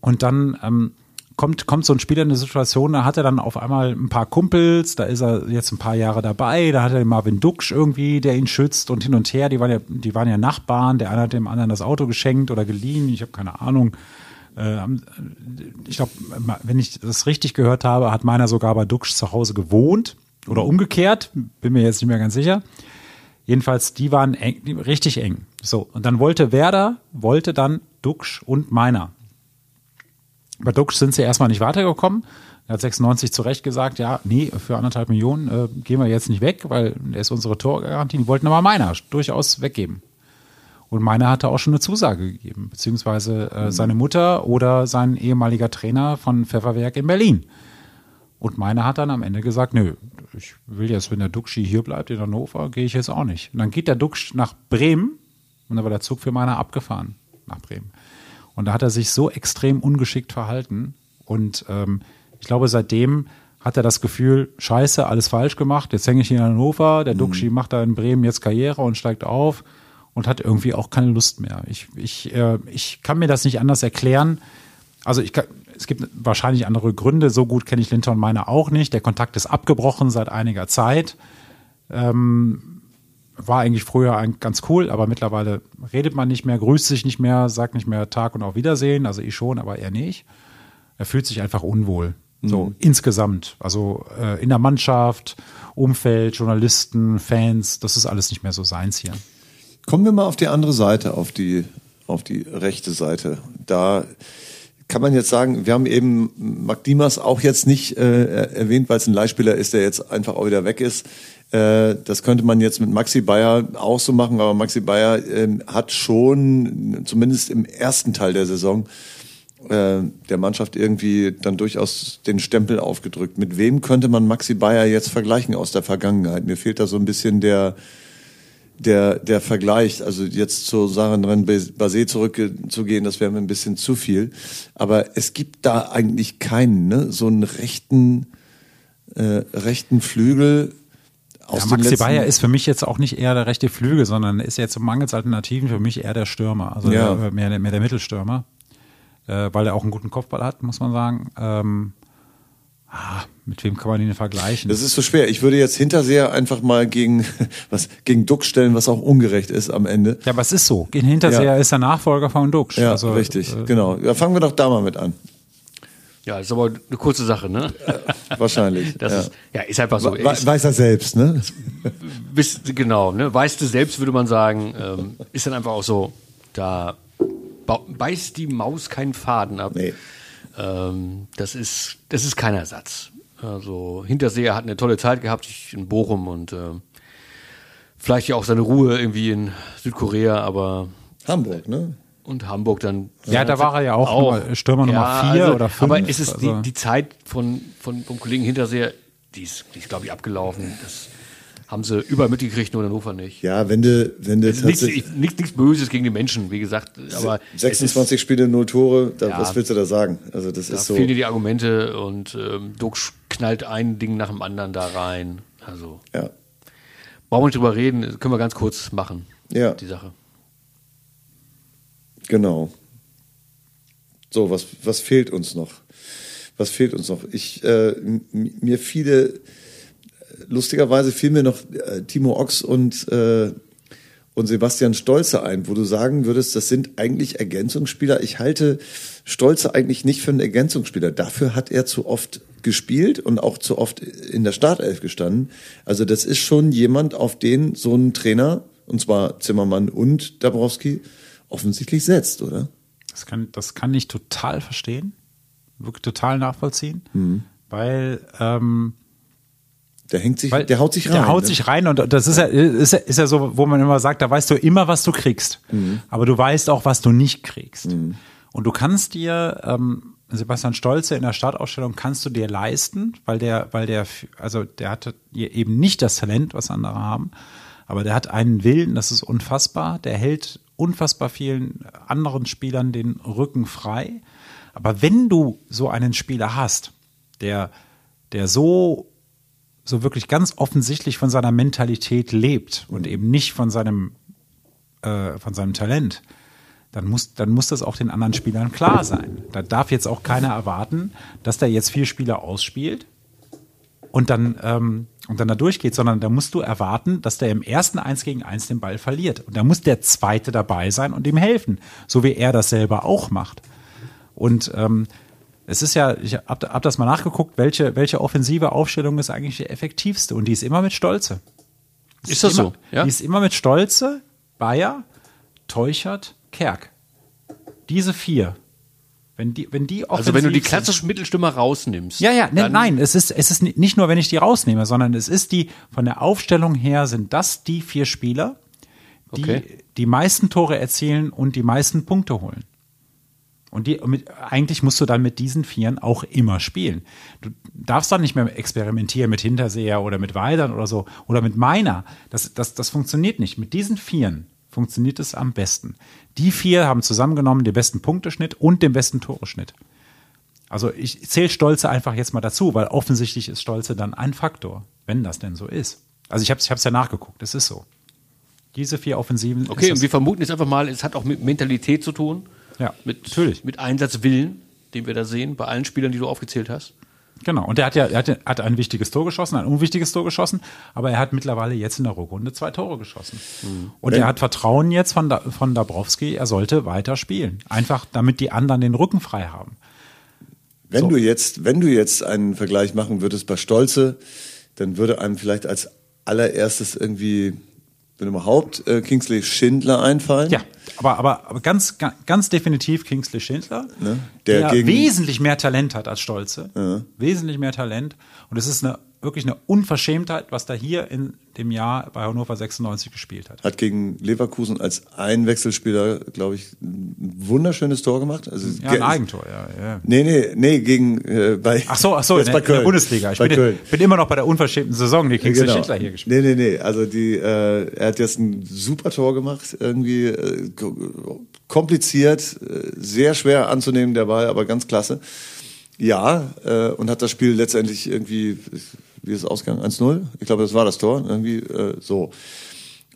und dann ähm, kommt, kommt so ein Spieler in eine Situation, da hat er dann auf einmal ein paar Kumpels, da ist er jetzt ein paar Jahre dabei, da hat er den Marvin Duksch irgendwie, der ihn schützt und hin und her, die waren ja, die waren ja Nachbarn, der eine hat dem anderen das Auto geschenkt oder geliehen, ich habe keine Ahnung. Äh, ich glaube, wenn ich das richtig gehört habe, hat meiner sogar bei Duksch zu Hause gewohnt oder umgekehrt, bin mir jetzt nicht mehr ganz sicher. Jedenfalls, die waren eng, richtig eng. So, und dann wollte Werder, wollte dann Duxch und Meiner. Bei Duxch sind sie erstmal nicht weitergekommen. Er hat 96 zu Recht gesagt, ja, nee, für anderthalb Millionen äh, gehen wir jetzt nicht weg, weil er ist unsere Torgarantie. Die wollten aber meiner durchaus weggeben. Und meiner hatte auch schon eine Zusage gegeben, beziehungsweise äh, seine Mutter oder sein ehemaliger Trainer von Pfefferwerk in Berlin. Und meiner hat dann am Ende gesagt, nö, ich will jetzt, wenn der Duxchi hier bleibt in Hannover, gehe ich jetzt auch nicht. Und dann geht der Duxch nach Bremen und dann war der Zug für meiner abgefahren nach Bremen. Und da hat er sich so extrem ungeschickt verhalten. Und ähm, ich glaube, seitdem hat er das Gefühl, scheiße, alles falsch gemacht, jetzt hänge ich in Hannover, der Duxchi macht da in Bremen jetzt Karriere und steigt auf und hat irgendwie auch keine Lust mehr. Ich, ich, äh, ich kann mir das nicht anders erklären. Also ich kann, es gibt wahrscheinlich andere Gründe. So gut kenne ich Linton Meiner auch nicht. Der Kontakt ist abgebrochen seit einiger Zeit. Ähm, war eigentlich früher ein, ganz cool, aber mittlerweile redet man nicht mehr, grüßt sich nicht mehr, sagt nicht mehr Tag und auf Wiedersehen. Also ich schon, aber er nicht. Er fühlt sich einfach unwohl. So insgesamt. Also äh, in der Mannschaft, Umfeld, Journalisten, Fans, das ist alles nicht mehr so seins hier. Kommen wir mal auf die andere Seite, auf die, auf die rechte Seite. Da kann man jetzt sagen, wir haben eben Marc Dimas auch jetzt nicht äh, erwähnt, weil es ein Leihspieler ist, der jetzt einfach auch wieder weg ist. Äh, das könnte man jetzt mit Maxi Bayer auch so machen, aber Maxi Bayer äh, hat schon, zumindest im ersten Teil der Saison, äh, der Mannschaft irgendwie dann durchaus den Stempel aufgedrückt. Mit wem könnte man Maxi Bayer jetzt vergleichen aus der Vergangenheit? Mir fehlt da so ein bisschen der, der, der Vergleich, also jetzt zu Sachen dran Basé zurückzugehen, das wäre mir ein bisschen zu viel. Aber es gibt da eigentlich keinen, ne? so einen rechten, äh, rechten Flügel. Aus Ja, Maxi Bayer ist für mich jetzt auch nicht eher der rechte Flügel, sondern ist jetzt mangels Alternativen für mich eher der Stürmer, also Ja. der, mehr, der- mehr der Mittelstürmer, äh, weil er auch einen guten Kopfball hat, muss man sagen. Ähm, ah, mit wem kann man ihn vergleichen? Das ist so schwer. Ich würde jetzt Hinterseher einfach mal gegen, was, gegen Duck stellen, was auch ungerecht ist am Ende. ja, aber es ist so. Hinterseher Ja. ist der Nachfolger von Dux. Ja, also, richtig, Äh, genau. Ja, fangen wir doch da mal mit an. Ja, ist aber eine kurze Sache, ne? Wahrscheinlich. Das ja. ist, ja, ist einfach so. We- Weiß er selbst, ne? bist, genau, ne? Weißt du selbst, würde man sagen, ähm, ist dann einfach auch so, da beißt die Maus keinen Faden ab. Nee. Ähm, das ist, das ist kein Ersatz. Also Hinterseher hat eine tolle Zeit gehabt in Bochum und ähm, vielleicht ja auch seine Ruhe irgendwie in Südkorea, aber Hamburg, ne? Und Hamburg dann. Ja, da war er ja auch Nummer- Stürmer Nummer vier oder fünf, Aber ist es also- die, die Zeit von, von, vom Kollegen Hinterseher, die ist, die ist glaube ich, abgelaufen. Das haben sie überall mitgekriegt, nur in Hannover nicht. Ja, wenn du, wenn du ist nichts, nichts, nichts Böses gegen die Menschen, wie gesagt. Aber es 26 Spiele, 0 Tore, da, Ja. was willst du da sagen? Also das ist, da ist so. fehlen dir die Argumente und ähm, Duck knallt ein Ding nach dem anderen da rein. Also Ja. brauchen wir nicht drüber reden, können wir ganz kurz machen. Ja. Die Sache. Genau. So, was, was fehlt uns noch? Was fehlt uns noch? Ich, äh, mir viele, lustigerweise fiel mir noch äh, Timo Ochs und, äh, und Sebastian Stolze ein, wo du sagen würdest, das sind eigentlich Ergänzungsspieler. Ich halte Stolze eigentlich nicht für einen Ergänzungsspieler. Dafür hat er zu oft gespielt und auch zu oft in der Startelf gestanden. Also das ist schon jemand, auf den so ein Trainer, und zwar Zimmermann und Dabrowski, offensichtlich setzt, oder? Das kann, das kann ich total verstehen, wirklich total nachvollziehen, Mhm. weil, ähm, Der hängt sich, der haut sich rein. Der haut ne? sich rein und das ist ja, ist, ja, ist ja so, wo man immer sagt, da weißt du immer, was du kriegst, Mhm. aber du weißt auch, was du nicht kriegst. Und du kannst dir ähm, Sebastian Stolze in der Startausstellung kannst du dir leisten, weil der, weil der, also der hatte eben nicht das Talent, was andere haben, aber der hat einen Willen, das ist unfassbar. Der hält unfassbar vielen anderen Spielern den Rücken frei. Aber wenn du so einen Spieler hast, der, der so, so wirklich ganz offensichtlich von seiner Mentalität lebt und eben nicht von seinem, äh, von seinem Talent, dann muss, dann muss das auch den anderen Spielern klar sein. Da darf jetzt auch keiner erwarten, dass der jetzt vier Spieler ausspielt und dann, ähm, und dann da durchgeht, sondern da musst du erwarten, dass der im ersten Eins gegen Eins den Ball verliert. Und da muss der Zweite dabei sein und ihm helfen, so wie er das selber auch macht. Und ähm, es ist ja, ich habe hab das mal nachgeguckt, welche, welche offensive Aufstellung ist eigentlich die effektivste und die ist immer mit Stolze. Die Ist das immer, so? Ja? Die ist immer mit Stolze, Bayer, Teuchert, Kerk. Diese vier Wenn die, wenn die Also wenn du die klassischen Mittelstürmer rausnimmst. Ja, ja, ne, dann- nein, es ist, es ist ni- nicht nur, wenn ich die rausnehme, sondern es ist die, von der Aufstellung her sind das die vier Spieler, die Okay. die meisten Tore erzielen und die meisten Punkte holen. Und die, mit, eigentlich musst du dann mit diesen Vieren auch immer spielen. Du darfst dann nicht mehr experimentieren mit Hinterseher oder mit Weidern oder so oder mit Meiner. Das, das, das funktioniert nicht. Mit diesen Vieren funktioniert es am besten. Die vier haben zusammengenommen den besten Punkteschnitt und den besten Toreschnitt. Also ich zähle Stolze einfach jetzt mal dazu, weil offensichtlich ist Stolze dann ein Faktor, wenn das denn so ist. Also ich habe es ich hab's ja nachgeguckt, es ist so. Diese vier Offensiven. Okay, und wir vermuten jetzt einfach mal, es hat auch mit Mentalität zu tun. Ja, mit, natürlich. Mit Einsatzwillen, den wir da sehen, bei allen Spielern, die du aufgezählt hast. Genau, und er hat ja er hat, hat ein wichtiges Tor geschossen, ein unwichtiges Tor geschossen, aber er hat mittlerweile jetzt in der Rückrunde zwei Tore geschossen. Und er hat Vertrauen jetzt von, da, von Dabrowski, er sollte weiter spielen. Einfach damit die anderen den Rücken frei haben. Wenn So. du jetzt, wenn du jetzt einen Vergleich machen würdest bei Stolze, dann würde einem vielleicht als allererstes irgendwie, wenn überhaupt, äh, Kingsley Schindler einfallen. Ja, aber, aber, aber ganz, ga- ganz definitiv Kingsley Schindler, Ne? Der der, gegen- wesentlich mehr Talent hat als Stolze. Wesentlich mehr Talent. Und es ist eine, wirklich eine Unverschämtheit, was da hier in dem Jahr bei Hannover 96 gespielt hat. Hat gegen Leverkusen als Einwechselspieler, glaube ich, ein wunderschönes Tor gemacht. Also, Ja, ein Eigentor, ja. ja. Nee, nee, nee, gegen, äh, bei, Ach so, ach so, in bei in der Köln. Bundesliga. Ich bei bin, Köln. bin immer noch bei der unverschämten Saison, die Kingsley Genau. Schindler hier gespielt Nee, nee, nee. Also die, äh, er hat jetzt ein super Tor gemacht, irgendwie äh, ko- kompliziert, äh, sehr schwer anzunehmen der Ball, aber ganz klasse. Ja, äh, und hat das Spiel letztendlich irgendwie, wie ist es ausgegangen? 1-0? Ich glaube, das war das Tor, irgendwie äh, so.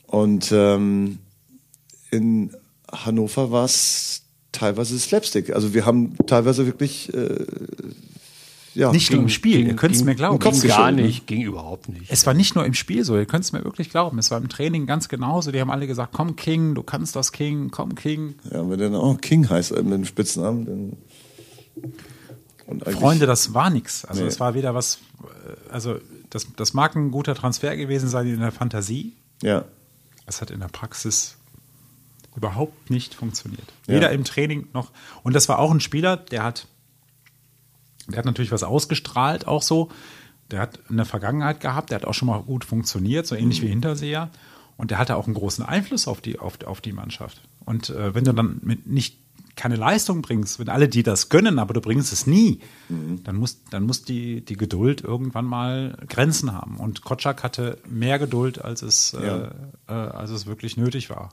Und ähm, in Hannover war es teilweise Slapstick. Also wir haben teilweise wirklich äh, ja, Nicht nur im Spiel, ihr könnt es mir glauben. Kopf Ging gar ne? nicht, ging überhaupt nicht. Es war nicht nur im Spiel so, ihr könnt es mir wirklich glauben. Es war im Training ganz genauso. Die haben alle gesagt, komm King, du kannst das King, komm King. Ja, wenn der dann auch King heißt äh, mit dem Spitznamen, dann. Freunde, das war nix. Also Nee. es war wieder was, äh, also das, das mag ein guter Transfer gewesen sein in der Fantasie. Ja. Es hat in der Praxis überhaupt nicht funktioniert. Ja. Weder im Training noch. Und das war auch ein Spieler, der hat, der hat natürlich was ausgestrahlt, auch so. Der hat eine Vergangenheit gehabt, der hat auch schon mal gut funktioniert, so ähnlich wie Hinterseher. Und der hatte auch einen großen Einfluss auf die, auf, auf die Mannschaft. Und äh, wenn du dann mit nicht keine Leistung bringst, wenn alle die das gönnen, aber du bringst es nie, dann muss, dann muss die, die Geduld irgendwann mal Grenzen haben. Und Kotschak hatte mehr Geduld, als es, Ja. äh, äh, als es wirklich nötig war.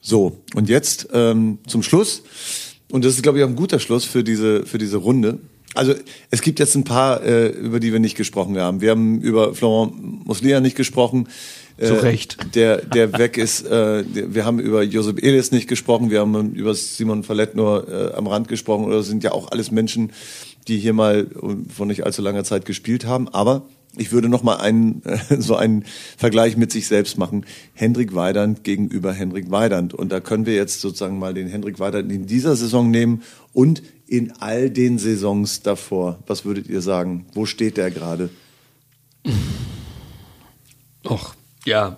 So, und jetzt ähm, zum Schluss. Und das ist, glaube ich, auch ein guter Schluss für diese, für diese Runde. Also es gibt jetzt ein paar, äh, über die wir nicht gesprochen haben. Wir haben über Florent Muslia nicht gesprochen. Zu Recht. Der, der weg ist. Äh, wir haben über Josep Elis nicht gesprochen. Wir haben über Simon Fallett nur äh, am Rand gesprochen. Oder sind ja auch alles Menschen, die hier mal äh, vor nicht allzu langer Zeit gespielt haben. Aber ich würde noch mal einen, äh, so einen Vergleich mit sich selbst machen. Hendrik Weidand gegenüber Hendrik Weidand. Und da können wir jetzt sozusagen mal den Hendrik Weidand in dieser Saison nehmen und in all den Saisons davor. Was würdet ihr sagen? Wo steht der gerade? Och, ja.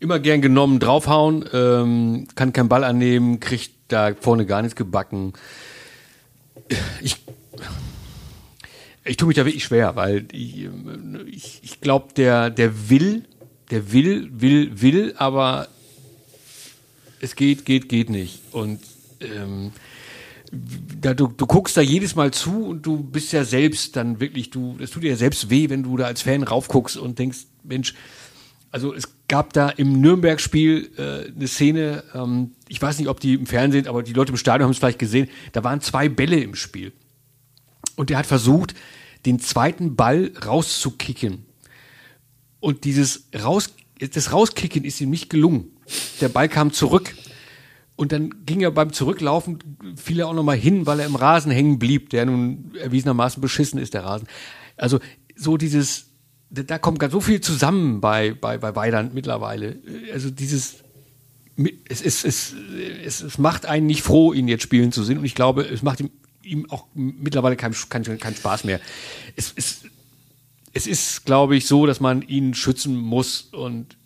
Immer gern genommen, draufhauen, ähm, kann keinen Ball annehmen, kriegt da vorne gar nichts gebacken. Ich, ich tue mich da wirklich schwer, weil ich, ich, ich glaube, der, der will, der will, will, will, aber es geht, geht, geht nicht. Und ähm, da, du, du guckst da jedes Mal zu und du bist ja selbst dann wirklich, du, das tut dir ja selbst weh, wenn du da als Fan raufguckst und denkst, Mensch, also es gab da im Nürnberg-Spiel äh, eine Szene, ähm, ich weiß nicht, ob die im Fernsehen, aber die Leute im Stadion haben es vielleicht gesehen, da waren zwei Bälle im Spiel. Und der hat versucht, den zweiten Ball rauszukicken. Und dieses Raus, das Rauskicken ist ihm nicht gelungen. Der Ball kam zurück. Und dann ging er beim Zurücklaufen, fiel er auch nochmal hin, weil er im Rasen hängen blieb, der nun erwiesenermaßen beschissen ist, der Rasen. Also so dieses, da da kommt ganz so viel zusammen bei, bei, bei Weidand mittlerweile. Also dieses, es, es, es, es, es macht einen nicht froh, ihn jetzt spielen zu sehen. Und ich glaube, es macht ihm, ihm auch mittlerweile keinen kein, kein Spaß mehr. Es, es, es ist, glaube ich, so, dass man ihn schützen muss. Und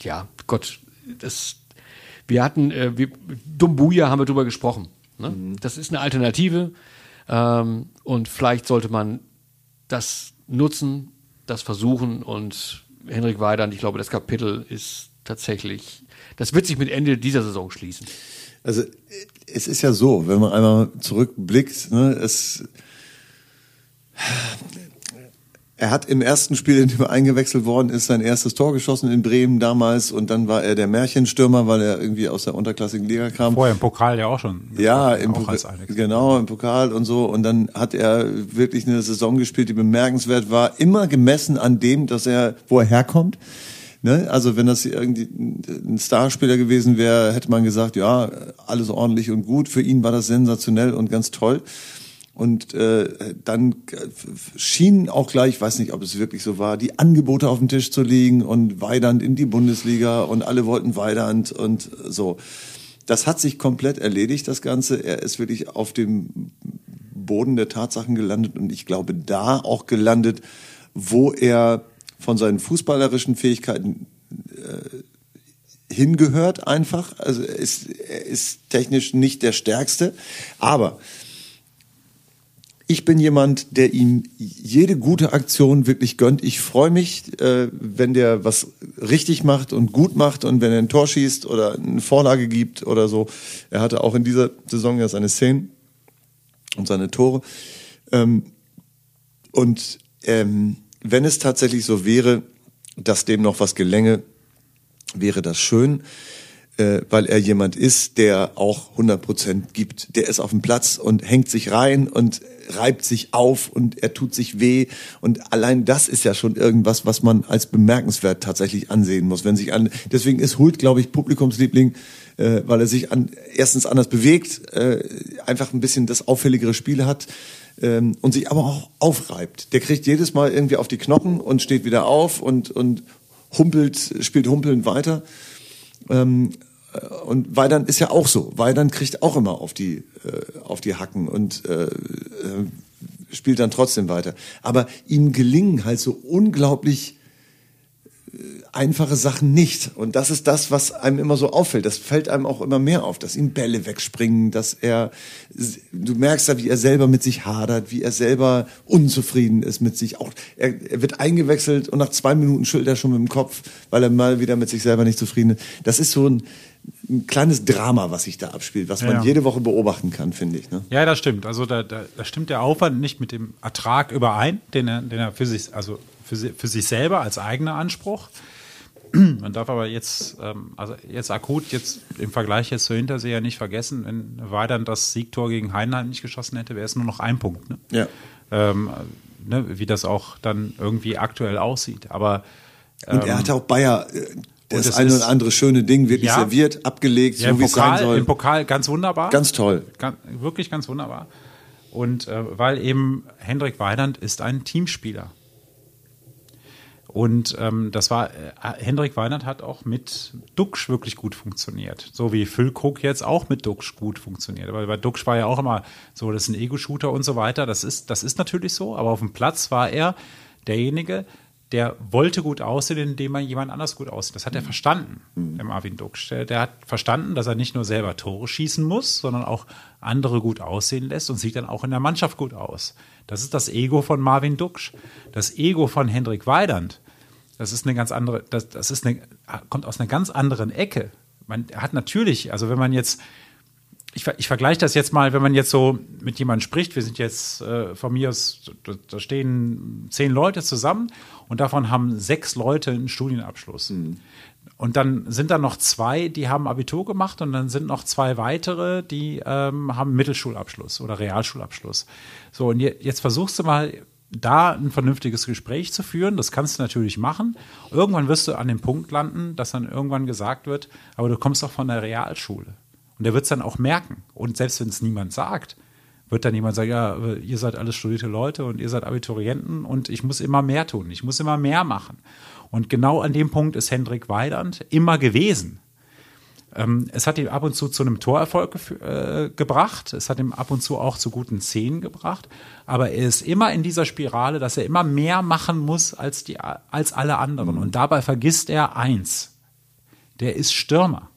ja, Gott, das, wir hatten, äh, wir, Dumbuya haben wir drüber gesprochen. Ne? Das ist eine Alternative ähm, und vielleicht sollte man das nutzen, das versuchen und Henrik Weidand, ich glaube, das Kapitel ist tatsächlich, das wird sich mit Ende dieser Saison schließen. Also es ist ja so, wenn man einmal zurückblickt, ne, es er hat im ersten Spiel, in dem er eingewechselt worden ist, sein erstes Tor geschossen in Bremen damals und dann war er der Märchenstürmer, weil er irgendwie aus der unterklassigen Liga kam. Vorher im Pokal ja auch schon. Ja, im auch Pokal, genau, im Pokal und so. Und dann hat er wirklich eine Saison gespielt, die bemerkenswert war, immer gemessen an dem, dass er, wo er herkommt. Ne? Also wenn das irgendwie ein Starspieler gewesen wäre, hätte man gesagt, ja, alles ordentlich und gut. Für ihn war das sensationell und ganz toll. Und äh, dann schien auch gleich, ich weiß nicht, ob es wirklich so war, die Angebote auf den Tisch zu legen und Weidand in die Bundesliga und alle wollten Weidand und so. Das hat sich komplett erledigt, das Ganze. Er ist wirklich auf dem Boden der Tatsachen gelandet und ich glaube da auch gelandet, wo er von seinen fußballerischen Fähigkeiten äh, hingehört einfach. Also er ist, er ist technisch nicht der Stärkste, aber ich bin jemand, der ihm jede gute Aktion wirklich gönnt. Ich freue mich, äh, wenn der was richtig macht und gut macht und wenn er ein Tor schießt oder eine Vorlage gibt oder so. Er hatte auch in dieser Saison ja seine Szenen und seine Tore. Ähm, und ähm, wenn es tatsächlich so wäre, dass dem noch was gelänge, wäre das schön äh, weil er jemand ist, der auch 100 Prozent gibt. Der ist auf dem Platz und hängt sich rein und reibt sich auf und er tut sich weh. Und allein das ist ja schon irgendwas, was man als bemerkenswert tatsächlich ansehen muss. Wenn sich an, deswegen ist Hult, glaube ich, Publikumsliebling, äh, weil er sich an, erstens anders bewegt, äh, einfach ein bisschen das auffälligere Spiel hat ähm, und sich aber auch aufreibt. Der kriegt jedes Mal irgendwie auf die Knochen und steht wieder auf und, und humpelt, spielt humpelnd weiter. Ähm, äh, und Weidand ist ja auch so. Weidand kriegt auch immer auf die, äh, auf die Hacken und äh, äh, spielt dann trotzdem weiter. Aber ihm gelingen halt so unglaublich einfache Sachen nicht. Und das ist das, was einem immer so auffällt. Das fällt einem auch immer mehr auf, dass ihm Bälle wegspringen, dass er, du merkst ja, wie er selber mit sich hadert, wie er selber unzufrieden ist mit sich. Auch er, er wird eingewechselt und nach zwei Minuten schüttelt er schon mit dem Kopf, weil er mal wieder mit sich selber nicht zufrieden ist. Das ist so ein, ein kleines Drama, was sich da abspielt, was man Ja. jede Woche beobachten kann, finde ich. Ne? Ja, das stimmt. Also da, da, da stimmt der Aufwand nicht mit dem Ertrag überein, den er, den er für sich, also für, für sich selber als eigener Anspruch. Man darf aber jetzt, ähm, also jetzt akut, jetzt im Vergleich jetzt zur Hinterseher nicht vergessen, wenn Weidern das Siegtor gegen Heidenheim nicht geschossen hätte, wäre es nur noch ein Punkt. Ne? Ja. Ähm, ne, wie das auch dann irgendwie aktuell aussieht. Aber Und er hat auch Bayer äh, das es eine oder andere schöne Ding wirklich Ja. serviert, abgelegt, ja, so wie es sein soll. im Pokal ganz wunderbar. Ganz toll. Ganz, wirklich ganz wunderbar. Und äh, weil eben Hendrik Weidand ist ein Teamspieler. Und ähm, das war, äh, Hendrik Weidand hat auch mit Duxch wirklich gut funktioniert. So wie Füllkrug jetzt auch mit Duxch gut funktioniert. Weil bei Duxch war ja auch immer so, das ist ein Ego-Shooter und so weiter. Das ist, das ist natürlich so. Aber auf dem Platz war er derjenige, der wollte gut aussehen, indem er jemand anders gut aussieht. Das hat er verstanden, der Marvin Duxch. Der, hat verstanden, dass er nicht nur selber Tore schießen muss, sondern auch andere gut aussehen lässt und sieht dann auch in der Mannschaft gut aus. Das ist das Ego von Marvin Duxch. Das Ego von Hendrik Weidand, das ist eine ganz andere, das, das ist eine, kommt aus einer ganz anderen Ecke. Man hat natürlich, also wenn man jetzt, ich, ich vergleiche das jetzt mal, wenn man jetzt so mit jemandem spricht, wir sind jetzt äh, von mir aus, da, stehen zehn Leute zusammen und davon haben sechs Leute einen Studienabschluss. Und dann sind da noch zwei, die haben Abitur gemacht und dann sind noch zwei weitere, die ähm, haben Mittelschulabschluss oder Realschulabschluss. So, und je, jetzt versuchst du mal da ein vernünftiges Gespräch zu führen. Das kannst du natürlich machen. Irgendwann wirst du an dem Punkt landen, dass dann irgendwann gesagt wird, aber du kommst doch von der Realschule. Und der wird es dann auch merken. Und selbst wenn es niemand sagt, wird dann jemand sagen, ja, ihr seid alles studierte Leute und ihr seid Abiturienten und ich muss immer mehr tun, ich muss immer mehr machen. Und genau an dem Punkt ist Hendrik Weidand immer gewesen. Ähm, es hat ihn ab und zu zu einem Torerfolg äh, gebracht, es hat ihm ab und zu auch zu guten Szenen gebracht, aber er ist immer in dieser Spirale, dass er immer mehr machen muss als, die, als alle anderen. Und dabei vergisst er eins, der ist Stürmer,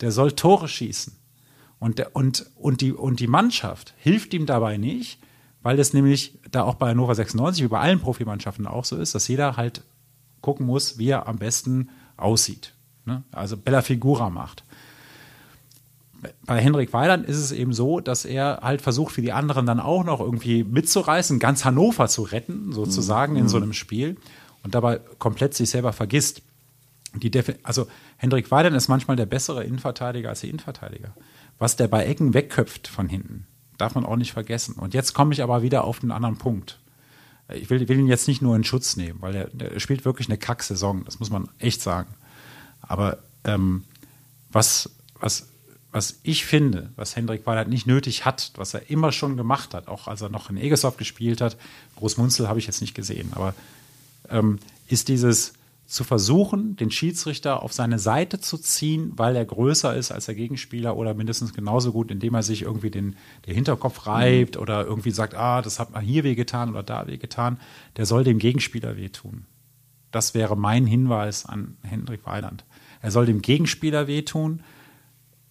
der soll Tore schießen. Und, der, und, und, die, und die Mannschaft hilft ihm dabei nicht, weil es nämlich da auch bei Hannover 96 wie bei allen Profimannschaften auch so ist, dass jeder halt gucken muss, wie er am besten aussieht. Ne? Also Bella Figura macht. Bei Henrik Weiland ist es eben so, dass er halt versucht, für die anderen dann auch noch irgendwie mitzureißen, ganz Hannover zu retten, sozusagen mhm. in so einem Spiel und dabei komplett sich selber vergisst. Die also Hendrik Weidern ist manchmal der bessere Innenverteidiger als der Innenverteidiger. Was der bei Ecken wegköpft von hinten, darf man auch nicht vergessen. Und jetzt komme ich aber wieder auf einen anderen Punkt. Ich will, will ihn jetzt nicht nur in Schutz nehmen, weil er, spielt wirklich eine Kack-Saison, das muss man echt sagen. Aber ähm, was, was, was ich finde, was Hendrik Weidert nicht nötig hat, was er immer schon gemacht hat, auch als er noch in Egesov gespielt hat, Großmunzel habe ich jetzt nicht gesehen, aber ähm, ist dieses zu versuchen, den Schiedsrichter auf seine Seite zu ziehen, weil er größer ist als der Gegenspieler oder mindestens genauso gut, indem er sich irgendwie den, den Hinterkopf reibt mhm. oder irgendwie sagt, ah, das hat man hier wehgetan oder da wehgetan, der soll dem Gegenspieler wehtun. Das wäre mein Hinweis an Hendrik Weiland. Er soll dem Gegenspieler wehtun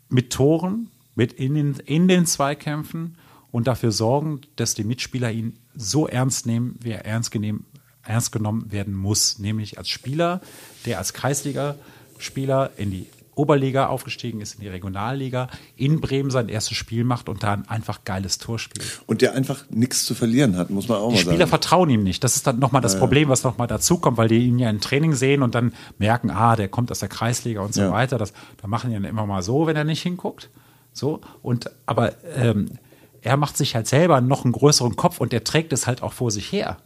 mit Toren, mit in den, in den Zweikämpfen und dafür sorgen, dass die Mitspieler ihn so ernst nehmen, wie er ernst genehm, ernst genommen werden muss, nämlich als Spieler, der als Kreisligaspieler in die Oberliga aufgestiegen ist, in die Regionalliga, in Bremen sein erstes Spiel macht und da ein einfach geiles Tor spielt. Und der einfach nichts zu verlieren hat, muss man auch die mal sagen. Die Spieler vertrauen ihm nicht. Das ist dann nochmal das ja, Problem, was nochmal dazukommt, weil die ihn ja im Training sehen und dann merken, ah, der kommt aus der Kreisliga und so ja. weiter. Das, da machen die dann immer mal so, wenn er nicht hinguckt. So, und aber ähm, er macht sich halt selber noch einen größeren Kopf und der trägt es halt auch vor sich her.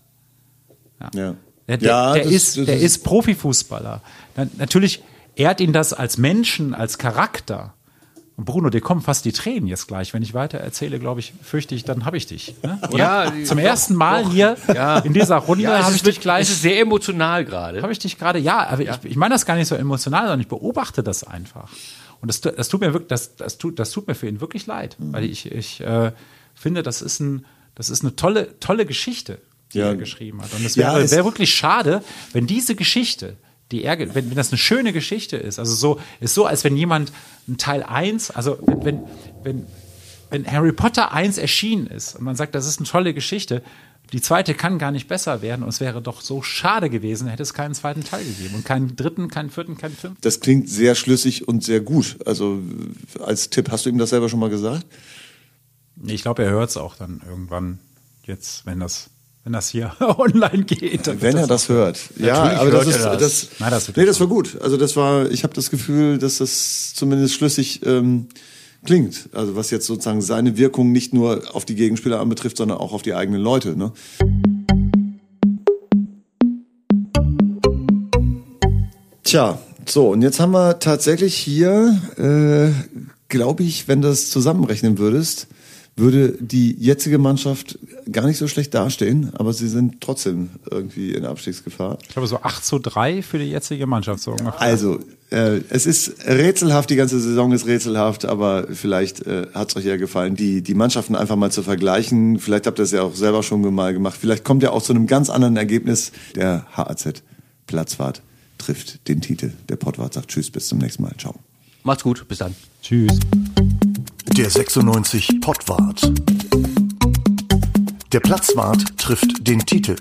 Ja. ja. Der, der, ja, der das, ist, das der ist, ist Profifußballer. natürlich ehrt ihn das als Menschen, als Charakter. Und Bruno, dir kommen fast die Tränen jetzt gleich. Wenn ich weiter erzähle, glaube ich, fürchte ich, dann habe ich dich. Ne? Ja, zum doch, ersten Mal doch. hier ja. in dieser Runde ja, habe ich dich gleich. Es ist sehr emotional gerade. Habe ich dich gerade, ja, aber ja. ich, ich meine das gar nicht so emotional, sondern ich beobachte das einfach. Und das, das tut mir wirklich, das, das tut, das tut mir für ihn wirklich leid, mhm. weil ich, ich äh, finde, das ist ein, das ist eine tolle, tolle Geschichte die ja. er geschrieben hat. Und es wäre ja, wär wirklich schade, wenn diese Geschichte, die er, wenn, wenn das eine schöne Geschichte ist, also so, ist so, als wenn jemand ein Teil 1, also wenn, wenn, wenn, wenn Harry Potter 1 erschienen ist und man sagt, das ist eine tolle Geschichte, die zweite kann gar nicht besser werden und es wäre doch so schade gewesen, hätte es keinen zweiten Teil gegeben und keinen dritten, keinen vierten, keinen fünften. Das klingt sehr schlüssig und sehr gut. Also als Tipp, hast du ihm das selber schon mal gesagt? Ich glaube, er hört es auch dann irgendwann jetzt, wenn das wenn das hier online geht. Wenn er das hört. Ja, aber das ist das. das, Nein, das, nee, das war gut. Also das war, ich habe das Gefühl, dass das zumindest schlüssig ähm, klingt. Also was jetzt sozusagen seine Wirkung nicht nur auf die Gegenspieler anbetrifft, sondern auch auf die eigenen Leute. Ne? Tja, so und jetzt haben wir tatsächlich hier, äh, glaube ich, wenn du das zusammenrechnen würdest, würde die jetzige Mannschaft gar nicht so schlecht dastehen, aber sie sind trotzdem irgendwie in Abstiegsgefahr. Ich glaube so 8 zu 3 für die jetzige Mannschaft so ungefähr. Also, äh, es ist rätselhaft, die ganze Saison ist rätselhaft, aber vielleicht äh, hat es euch ja gefallen, die, die Mannschaften einfach mal zu vergleichen. Vielleicht habt ihr es ja auch selber schon mal gemacht. Vielleicht kommt ihr auch zu einem ganz anderen Ergebnis. Der HAZ Platzwart trifft den Titel. Der Pottwart sagt Tschüss, bis zum nächsten Mal. Ciao. Macht's gut, bis dann. Tschüss. Der 96 Pottwart. Der Platzwart trifft den Titel.